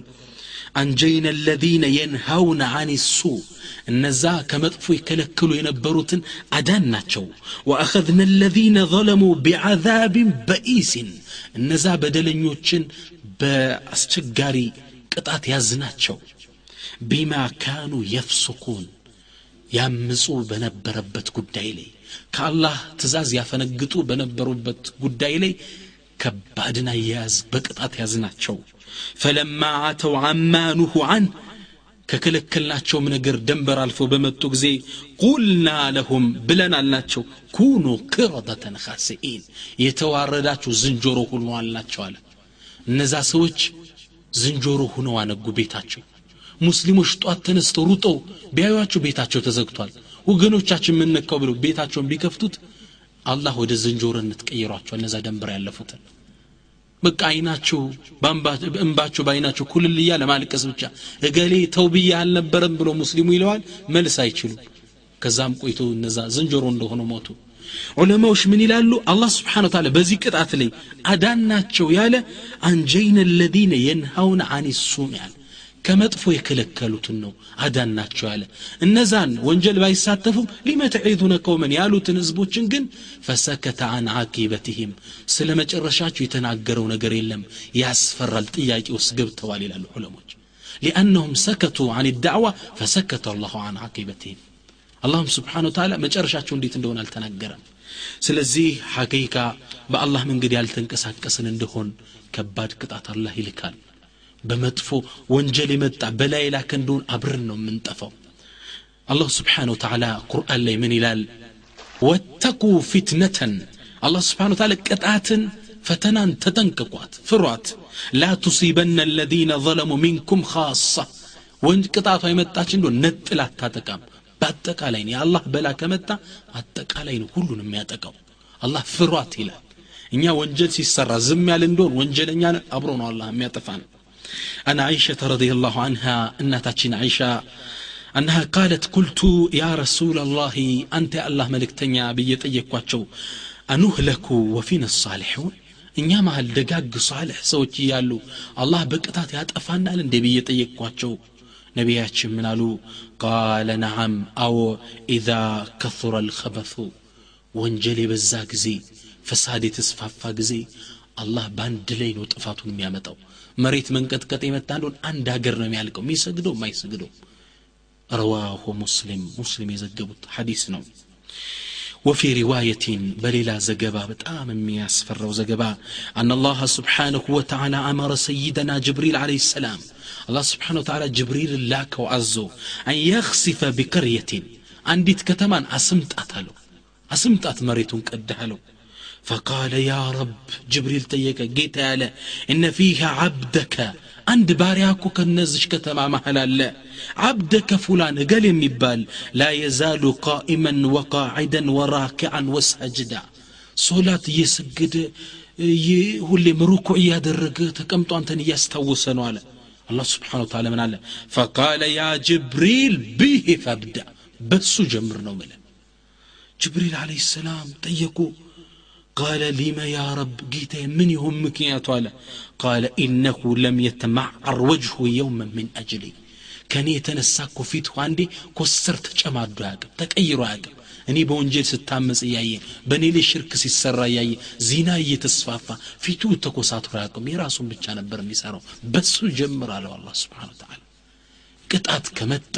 أنجينا الذين ينهون عن السوء النزاع كما طفوا يكلكلوا ينبروتن أدان وأخذنا الذين ظلموا بعذاب بئيس النزاع بدل نيوتشن بأستجاري قطعت يازناتشو بما كانوا يفسقون ያምፁ በነበረበት ጉዳይ ላይ ከአላህ ትእዛዝ ያፈነግጡ በነበሩበት ጉዳይ ላይ ከባድን አያያዝ በቅጣት ያዝናቸው። ፈለማ አተው አማ አን ከከለከልናቸውም ነገር ደንበር አልፈው በመጡ ጊዜ ቁልና ለሁም ብለን አልናቸው። ኩኑ ቅረደተን ካስኢን የተዋረዳችሁ ዝንጀሮ ሁኑ አልናቸው አለ። እነዛ ሰዎች ዝንጀሮ ሁነው አነጉ ቤታቸው ሙስሊሞች ጧት ተነስተው ሩጠው ቢያዩቸው ቤታቸው ተዘግቷል። ወገኖቻችን የምንነካው ብለው ቤታቸውን ቢከፍቱት አላህ ወደ ዝንጀሮነት ቀይሯቸዋል እነዛ ደንበር ያለፉትን በቃ አይናቸው እንባቸው በአይናቸው ኩልል እያለ ማልቀስ ብቻ እገሌ ተው ብዬ አልነበረም ብሎ ሙስሊሙ ይለዋል። መልስ አይችሉም። ከዛም ቆይቶ እነዛ ዝንጀሮ እንደሆነ ሞቱ። ዑለማዎች ምን ይላሉ? አላህ ስብሓን ታላ በዚህ ቅጣት ላይ አዳናቸው ያለ አንጀይነ ለዚነ የንሃውን አን ያለ ከመጥፎ የከለከሉትን ነው። አዳን ናቸው ያለ እነዛን ወንጀል ባይሳተፉም ሊመ ተዒዙነ ቀውመን ያሉትን ህዝቦችን ግን ፈሰከተ አን አቂበትህም። ስለ መጨረሻቸው የተናገረው ነገር የለም። ያስፈራል ጥያቄ ውስጥ ገብተዋል ይላሉ ዑለሞች። ሊአነሁም ሰከቱ አን ዳዕዋ ፈሰከተ አላሁ አን አቂበትህም። አላህም ስብሓን ተዓላ መጨረሻቸው እንዴት እንደሆነ አልተናገረም። ስለዚህ ሐቂቃ በአላህ መንገድ ያልተንቀሳቀስን እንደሆን ከባድ ቅጣት አላህ ይልካል በመጥፎ ወንጀል የመጣ በላይ ላከ እንደሆን አብረን ነው የምንጠፋው። አላህ ስብሓን ወተዓላ ቁርአን ላይ ምን ይላል? ወተቁ ፊትነተን። አላህ ስብሓን ወተዓላ ቅጣትን ፈተናን ተጠንቅቋት ፍሯት። ላ ቱሲበነ አለዚነ ظለሙ ሚንኩም ካሳ ወንጅ ቅጣቷ የመጣች እንደሆን ነጥል አታጠቃም። በአጠቃላይ ነው። የአላህ በላ ከመጣ አጠቃላይ ነው ሁሉን የሚያጠቃው። አላህ ፍሯት ይላል። እኛ ወንጀል ሲሰራ ዝም ያለ እንደሆን ወንጀለኛ አብሮ ነው አላህ የሚያጠፋን أن عائشة رضي الله عنها أنها عائشة أنها قالت قلت يا رسول الله أنت الله ملك تنيا بيت أيك واتشو. أنهلك وفينا الصالحون؟ إنيا مع الدقاق صالح سوتي يالو. الله بكتاتي أتفانا لندي بيت أيك واتشو. نبيات منالو قال نعم أو إذا كثر الخبث وانجلي بالزاقزي فسادي تسفافاقزي الله باندلين وتفاتون ميامتو መሬት መንቀጥቀጥ የመጣ እንደሆን አንድ ሀገር ነው የሚያልቀው የሚሰግደው የማይሰግደው ረዋሁ ሙስሊም ሙስሊም የዘገቡት ሐዲስ ነው وفي رواية بليلا زقبا بتام ياسفر زقبا أن الله سبحانه وتعالى أمر سيدنا جبريل عليه السلام الله سبحانه وتعالى جبريل لاك وعزو أن يخسف بقرية عندي كتمان أسمت أتلو أسمت أتمريت قدهلو فقال يا رب جبريل تيك جيت يالا إن فيها عبدك عند بارياكو كنزش كتما محلا لا عبدك فلان قال يميبال لا يزال قائما وقاعدا وراكعا وسجدا صلاة يسجد ሁሌ ምሩኩዕ እያደረገ ተቀምጦ አንተን እያስታወሰ ነው አለ አላህ ስብሓን ወተላ ምን አለ ፈቃለ ያ ጅብሪል ብህ ፈብዳ በሱ ጀምር ነው ምለ ጅብሪል አለህ ሰላም ጠየቁ قال لم يا رب جيت من يهم مكنيات ولا قال إنه لم يتمعر وجهه يوما من أجلي كان يتنساكو فيته عندي كسرت جماد عقب تكير عقب እኔ በወንጀል ስታመጽ እያየ በእኔ ላይ ሽርክ ሲሰራ እያየ ዚና እየተስፋፋ ፊቱ ተኮሳትሮ አያውቅም የራሱን ብቻ ነበር የሚሰራው በሱ ጀምር አለው አላ ስብሓን ተዓላ ቅጣት ከመጣ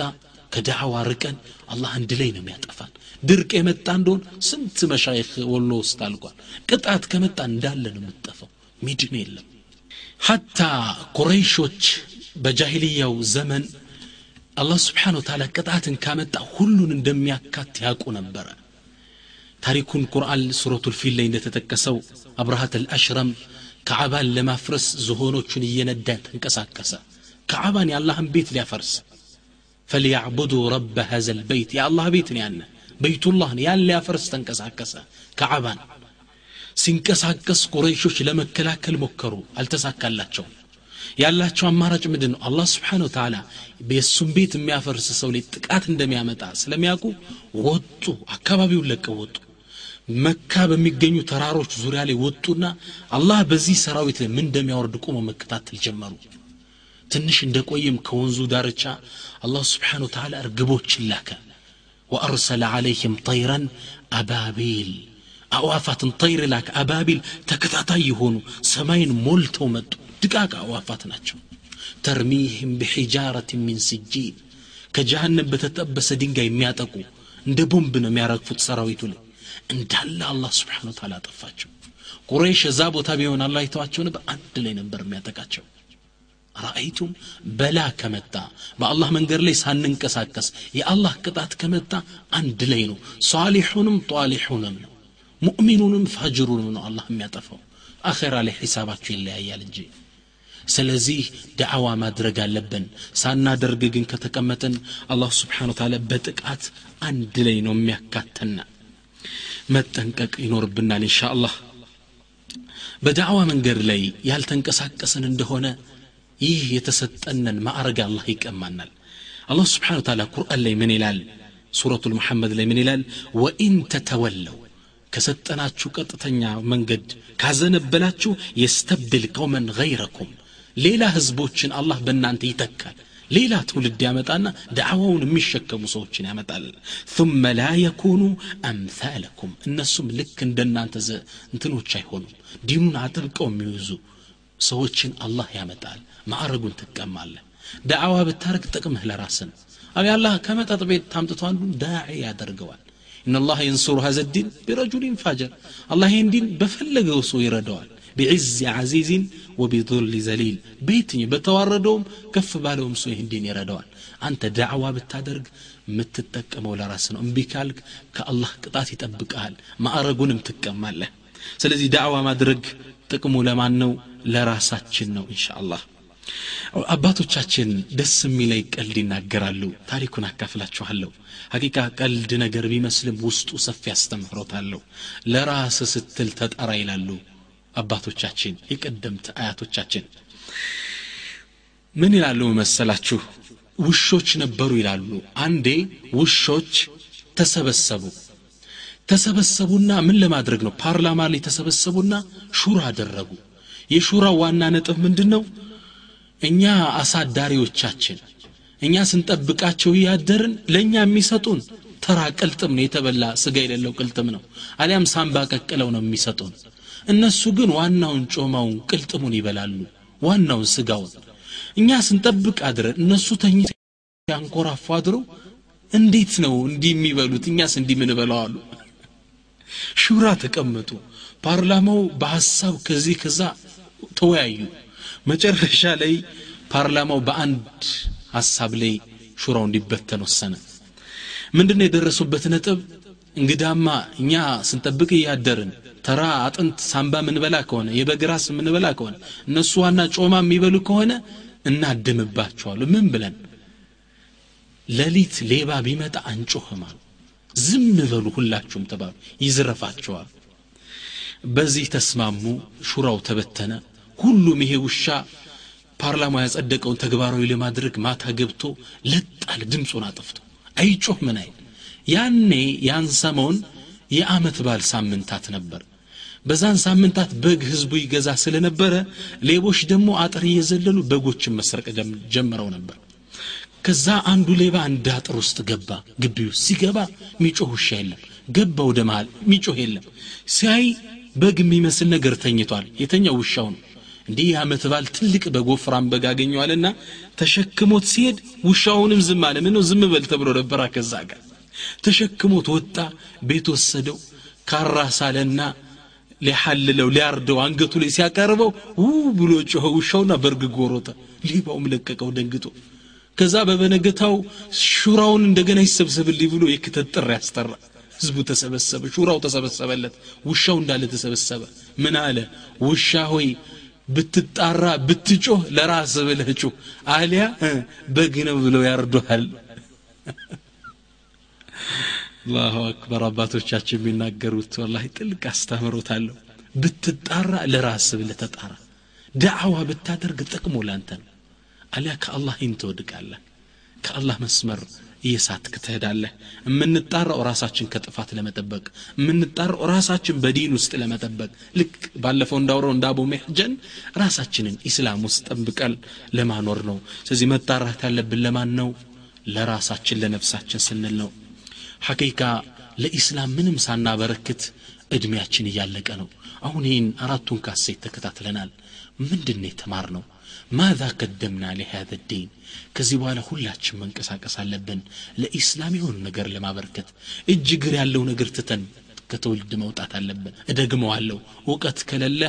ከዳዕዋ ርቀን አላህ አንድ ላይ ነው የሚያጠፋን። ድርቅ የመጣ እንደሆን ስንት መሻይኽ ወሎ ውስጥ አልቋል። ቅጣት ከመጣ እንዳለ ነው የምትጠፋው። ሚድን የለም። ሐታ ቁረይሾች በጃሂልያው ዘመን አላህ ስብሓን ወተዓላ ቅጣትን ካመጣ ሁሉን እንደሚያካት ያውቁ ነበረ። ታሪኩን ቁርአን ሱረቱል ፊል ላይ እንደተጠቀሰው አብርሃት አልአሽረም ከዓባን ለማፍረስ ዝሆኖቹን እየነዳ ተንቀሳቀሰ። ከዓባን የአላህን ቤት ሊያፈርስ ፈልያዕቡዱ ረበ ሀዘ ልበይት የአላህ ቤት ነው ያነ በይቱላህ ነው ያን ሊያፈርስ ተንቀሳቀሰ ከዓባን ሲንቀሳቀስ ቁረይሾች ለመከላከል ሞከሩ አልተሳካላቸውም ያላቸው አማራጭ ምንድን ነው? አላህ ስብሓን ወተዓላ የእሱን ቤት የሚያፈርስ ሰው ላይ ጥቃት እንደሚያመጣ ስለሚያውቁ ወጡ። አካባቢውን ለቀው ወጡ። መካ በሚገኙ ተራሮች ዙሪያ ላይ ወጡና አላህ በዚህ ሰራዊት ላይ ምን እንደሚያወርድ ቆሞ መከታተል ጀመሩ ትንሽ እንደቆየም ከወንዙ ዳርቻ አላህ ስብሓን ወተዓላ እርግቦችን ላከ። ወአርሰለ ዓለይህም ጠይረን አባቢል አዕዋፋትን ጠይር ላከ። አባቢል ተከታታይ የሆኑ ሰማይን ሞልተው መጡ። ድቃቅ አዕዋፋት ናቸው። ተርሚህም ብሒጃረት ሚን ስጂን ከጀሃነም በተጠበሰ ድንጋይ የሚያጠቁ እንደ ቦምብ ነው የሚያረግፉት ሰራዊቱ ላይ። እንዳለ አላህ ስብሓን ወተዓላ አጠፋቸው። ቁረይሽ እዛ ቦታ ቢሆን አላህ ይተዋቸው ነበር። አንድ ላይ ነበር የሚያጠቃቸው ረአይቱም በላ ከመጣ በአላህ መንገድ ላይ ሳንንቀሳቀስ የአላህ ቅጣት ከመጣ አንድ ላይ ነው። ሷሊሑንም ጧሊሑንም ነው። ሙእሚኑንም ፋጅሩንም ነው አላህ የሚያጠፋው። አኼራ ላይ ሒሳባቸው ይለያያል እንጂ። ስለዚህ ዳዕዋ ማድረግ አለብን። ሳናደርግ ግን ከተቀመጥን አላሁ ስብሓን ታላ በጥቃት አንድ ላይ ነው የሚያካተና መጠንቀቅ ይኖርብናል እንሻ አላህ በዳዕዋ መንገድ ላይ ያልተንቀሳቀስን እንደሆነ ይህ የተሰጠነን ማዕረግ አላህ ይቀማናል አላህ ስብሓን ታላ ቁርአን ላይ ምን ይላል ሱረቱ ልመሐመድ ላይ ምን ይላል ወኢን ተተወለው ከሰጠናችሁ ቀጥተኛ መንገድ ካዘነበላችሁ የስተብድል ቀውመን ገይረኩም ሌላ ህዝቦችን አላህ በእናንተ ይተካል ሌላ ትውልድ ያመጣና ዳዕዋውን የሚሸከሙ ሰዎችን ያመጣል ثم لا يكونوا أمثالكم እነሱም ልክ እንደናንተ እንትኖች አይሆኑም ዲኑን አጥብቀው የሚይዙ ሰዎችን አላህ ያመጣል ማዕረጉን ትቀማለ ደዕዋ ብታደርግ ጥቅምህ ለራስን አብ አላህ ከመጠጥ ቤት አምጥቶ አንዱን ዳዒ ያደርገዋል። إن الله ينصر هذا برجل فاجر። አላህ ይህን ዲን በፈለገው ሰው ይረዳዋል። بعز عزيز وبذل ذليل። በየትኛው በተዋረደውም ከፍ ባለውም ሰው ይህን ዲን ይረዳዋል። አንተ ዳዕዋ ብታደርግ የምትጠቀመው ለራስ ነው። እምቢ ካልክ ከአላህ ቅጣት ይጠብቀሃል ማዕረጉንም ትቀማለህ። ስለዚህ ዳዕዋ ማድረግ ጥቅሙ ለማን ነው? ለራሳችን ነው ኢንሻአላህ። አባቶቻችን ደስ የሚለይ ቀልድ ይናገራሉ። ታሪኩን አካፍላችኋለሁ። ሀቂቃ ቀልድ ነገር ቢመስልም ውስጡ ሰፊ አስተምህሮታለሁ ለራስ ስትል ተጠራ ይላሉ አባቶቻችን የቀደምት አያቶቻችን። ምን ይላሉ መሰላችሁ? ውሾች ነበሩ ይላሉ። አንዴ ውሾች ተሰበሰቡ ተሰበሰቡና ምን ለማድረግ ነው? ፓርላማ ላይ ተሰበሰቡና ሹራ አደረጉ። የሹራ ዋና ነጥብ ምንድን ነው እኛ አሳዳሪዎቻችን እኛ ስንጠብቃቸው እያደርን ለእኛ የሚሰጡን ተራ ቅልጥም ነው። የተበላ ስጋ የሌለው ቅልጥም ነው። አሊያም ሳምባ ቀቅለው ነው የሚሰጡን። እነሱ ግን ዋናውን ጮማውን ቅልጥሙን ይበላሉ። ዋናውን ስጋውን እኛ ስንጠብቅ አድረን እነሱ ተኝ ያንኮራፉ አድረው እንዴት ነው እንዲህ የሚበሉት? እኛስ እንዲህ ምን በለዋሉ ሹራ ተቀመጡ። ፓርላማው በሐሳብ ከዚህ ከዛ ተወያዩ። መጨረሻ ላይ ፓርላማው በአንድ ሐሳብ ላይ ሹራው እንዲበተን ወሰነ። ምንድነው የደረሱበት ነጥብ? እንግዳማ እኛ ስንጠብቅ እያደርን ተራ አጥንት ሳምባ ምንበላ ከሆነ የበግራስ ምንበላ ከሆነ እነሱ ዋና ጮማ የሚበሉ ከሆነ እናድምባቸዋሉ ምን ብለን? ሌሊት ሌባ ቢመጣ አንጮህም አሉ ዝም በሉ ሁላችሁም ተባሉ። ይዝረፋቸዋል። በዚህ ተስማሙ ሹራው ተበተነ። ሁሉም ይሄ ውሻ ፓርላማ ያጸደቀውን ተግባራዊ ለማድረግ ማታ ገብቶ ለጣል ድምፁን አጥፍቶ አይጮህ ምን አይል? ያኔ ያን ሰሞን የአመት ባል ሳምንታት ነበር። በዛን ሳምንታት በግ ህዝቡ ይገዛ ስለነበረ ሌቦች ደግሞ አጥር እየዘለሉ በጎችን መስረቅ ጀምረው ነበር ከዛ አንዱ ሌባ አንድ አጥር ውስጥ ገባ። ግቢ ሲገባ ሚጮህ ውሻ የለም። ገባ ወደ መሃል ሚጮህ የለም። ሲያይ በግ የሚመስል ነገር ተኝቷል። የተኛው ውሻው ነው። እንዲህ የዓመት በዓል ትልቅ በግ ወፍራም በግ አገኘዋልና ተሸክሞት ሲሄድ ውሻውንም ዝም አለ። ምነው ዝም በል ተብሎ ነበራ ከዛ ጋር። ተሸክሞት ወጣ ቤት ወሰደው ካራ ሳለና ሊያርደው አንገቱ ላይ ሲያቀርበው ው ብሎ ጮኸ። ውሻውና በርግጎ ሮጠ ሌባውም ለቀቀው ደንግጦ ከዛ በበነገታው ሹራውን እንደገና ይሰብሰብልኝ ብሎ የክተት ጥሪ ያስጠራ ህዝቡ ተሰበሰበ ሹራው ተሰበሰበለት ውሻው እንዳለ ተሰበሰበ። ምን አለ? ውሻ ሆይ ብትጣራ ብትጮህ ለራስ ብለህ ጩህ አሊያ በግ ነው ብለው ያርዱሃል። አላሁ አክበር። አባቶቻችን የሚናገሩት ወላሂ ጥልቅ አስተምሮታለሁ ብትጣራ ለራስ ብለህ ተጣራ። ዳዕዋ ብታደርግ ጥቅሙ ላንተ ነው አሊያ ከአላህ ይን ትወድቃለህ? ከአላህ መስመር እየሳትክ ትሄዳለህ? የምንጣራው ራሳችን ከጥፋት ለመጠበቅ የምንጣራው ራሳችን በዲን ውስጥ ለመጠበቅ። ልክ ባለፈው እንዳውረው እንደ አቡ ራሳችንን ኢስላም ውስጥ ጠብቀን ለማኖር ነው። ስለዚህ መጣራት ያለብን ለማን ነው? ለራሳችን ለነፍሳችን ስንል ነው። ሐቂቃ ለኢስላም ምንም ሳናበረክት እድሜያችን እያለቀ ነው። አሁን ይህን አራቱን ካሴት ተከታትለናል። ምንድን የተማር ነው ማዛ ቀደምና ለሃዘ ዲን? ከዚህ በኋላ ሁላችን መንቀሳቀስ አለብን። ለኢስላም የሆኑ ነገር ለማበርከት እጅ ግር ያለው ነገር ትተን ከትውልድ መውጣት አለብን። እደግመዋለሁ። እውቀት ከሌለ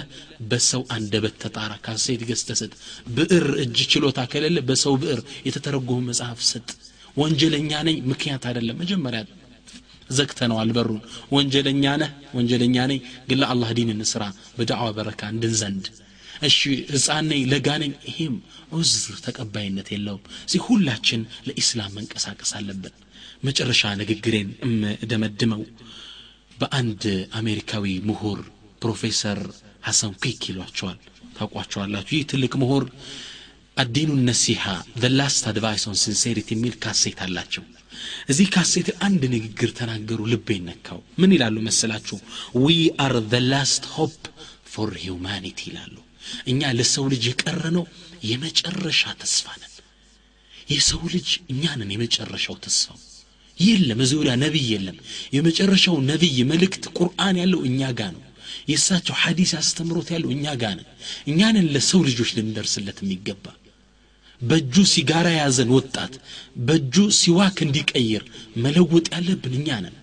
በሰው አንደበት ተጣራ። ካሴት ገተስጥ ብዕር እጅ ችሎታ ከሌለ በሰው ብዕር የተተረጎመ መጽሐፍ ስጥ። ወንጀለኛ ነኝ ምክንያት አይደለም። መጀመሪያ ዘግተነዋል በሩን። ወንጀለኛ ነህ ወንጀለኛ ነኝ ግን ለአላህ ዲን እንስራ በዳዕዋ በረካ እንድንዘንድ እሺ ህፃን ነኝ ለጋ ነኝ። ይሄም ዑዝር ተቀባይነት የለውም። እዚህ ሁላችን ለኢስላም መንቀሳቀስ አለብን። መጨረሻ ንግግሬን እምደመድመው በአንድ አሜሪካዊ ምሁር ፕሮፌሰር ሐሰን ኩክ ይሏቸዋል። ታውቋቸዋላችሁ? ይህ ትልቅ ምሁር አዲኑ ነሲሃ the last advice on sincerity የሚል ካሴት አላቸው። እዚህ ካሴት አንድ ንግግር ተናገሩ ልቤ ነካው። ምን ይላሉ መሰላችሁ? We are the last hope for humanity ይላሉ እኛ ለሰው ልጅ የቀረ ነው የመጨረሻ ተስፋ ነን። የሰው ልጅ እኛንን የመጨረሻው ተስፋው። የለም ወዲያ ነቢይ የለም። የመጨረሻው ነቢይ መልእክት ቁርአን ያለው እኛ ጋ ነው። የእሳቸው ሐዲስ አስተምሮት ያለው እኛ ጋ ነን። እኛንን ለሰው ልጆች ልንደርስለት የሚገባ። በእጁ ሲጋራ የያዘን ወጣት በእጁ ሲዋክ እንዲቀይር መለወጥ ያለብን እኛ ነን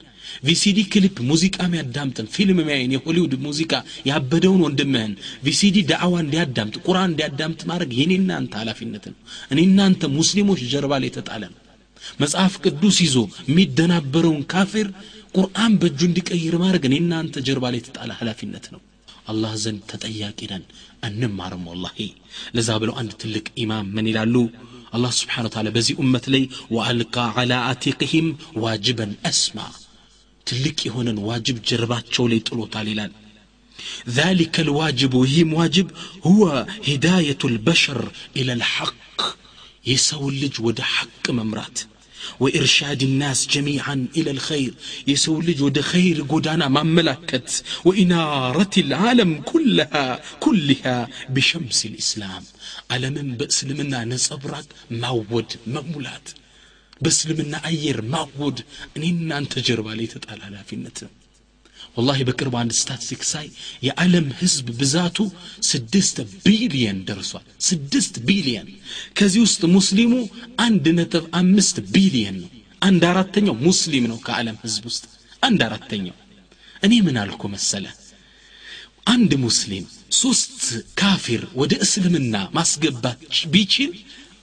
VCD clip ሙዚቃ የሚያዳምጥን ፊልም የሚያይን የሆሊውድ ሙዚቃ ያበደውን ወንድምህን VCD ዳዕዋ እንዲያዳምጥ ቁርአን እንዲያዳምጥ ማድረግ የኔ እናንተ ኃላፊነት ነው። እኔ እናንተ ሙስሊሞች ጀርባ ላይ የተጣለ ነው መጽሐፍ ቅዱስ ይዞ የሚደናበረውን ካፊር ቁርአን በእጁ እንዲቀይር ማድረግ እኔ እናንተ ጀርባ ላይ የተጣለ ኃላፊነት ነው። አላህ ዘንድ ተጠያቂ ነን። እንማርም ወላሂ። ለዛ ብለው አንድ ትልቅ ኢማም ምን ይላሉ? አላህ ስብሓን ታላ በዚህ እመት ላይ ወአልቃ ዓላ አቲቅህም ዋጅበን አስማ ትልቅ የሆነን ዋጅብ ጀርባቸው ላይ ጥሎታል ይላል ذلك الواجب وهيم واجب هو هداية البشر إلى الحق يسوي اللج ود حق ممرات وإرشاد الناس جميعا إلى الخير يسوي اللج ود خير قدانا ما ملكت وإنارة العالم كلها كلها بشمس الإسلام على من بأسلمنا نصبرك مود ممولات በእስልምና አየር ማወድ እኔና አንተ ጀርባ ላይ የተጣለ ኃላፊነት ነው። ወላሂ በቅርብ አንድ ስታቲስቲክ ሳይ የዓለም ህዝብ ብዛቱ ስድስት ቢሊየን ደርሷል። ስድስት ቢሊየን ከዚህ ውስጥ ሙስሊሙ አንድ ነጥብ አምስት ቢሊየን ነው። አንድ አራተኛው ሙስሊም ነው ከዓለም ህዝብ ውስጥ። አንድ አራተኛው። እኔ ምን አልኩ መሰለ? አንድ ሙስሊም ሶስት ካፊር ወደ እስልምና ማስገባት ቢችል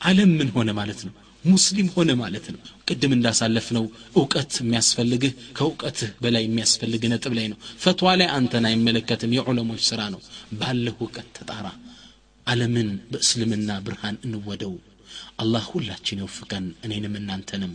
ዓለም ምን ሆነ ማለት ነው ሙስሊም ሆነ ማለት ነው። ቅድም እንዳሳለፍ ነው እውቀት የሚያስፈልግህ ከእውቀትህ በላይ የሚያስፈልግህ ነጥብ ላይ ነው። ፈትዋ ላይ አንተን አይመለከትም። የዑለሞች ስራ ነው። ባለህ እውቀት ተጣራ። ዓለምን በእስልምና ብርሃን እንወደው። አላህ ሁላችን ይወፍቀን እኔንም እናንተንም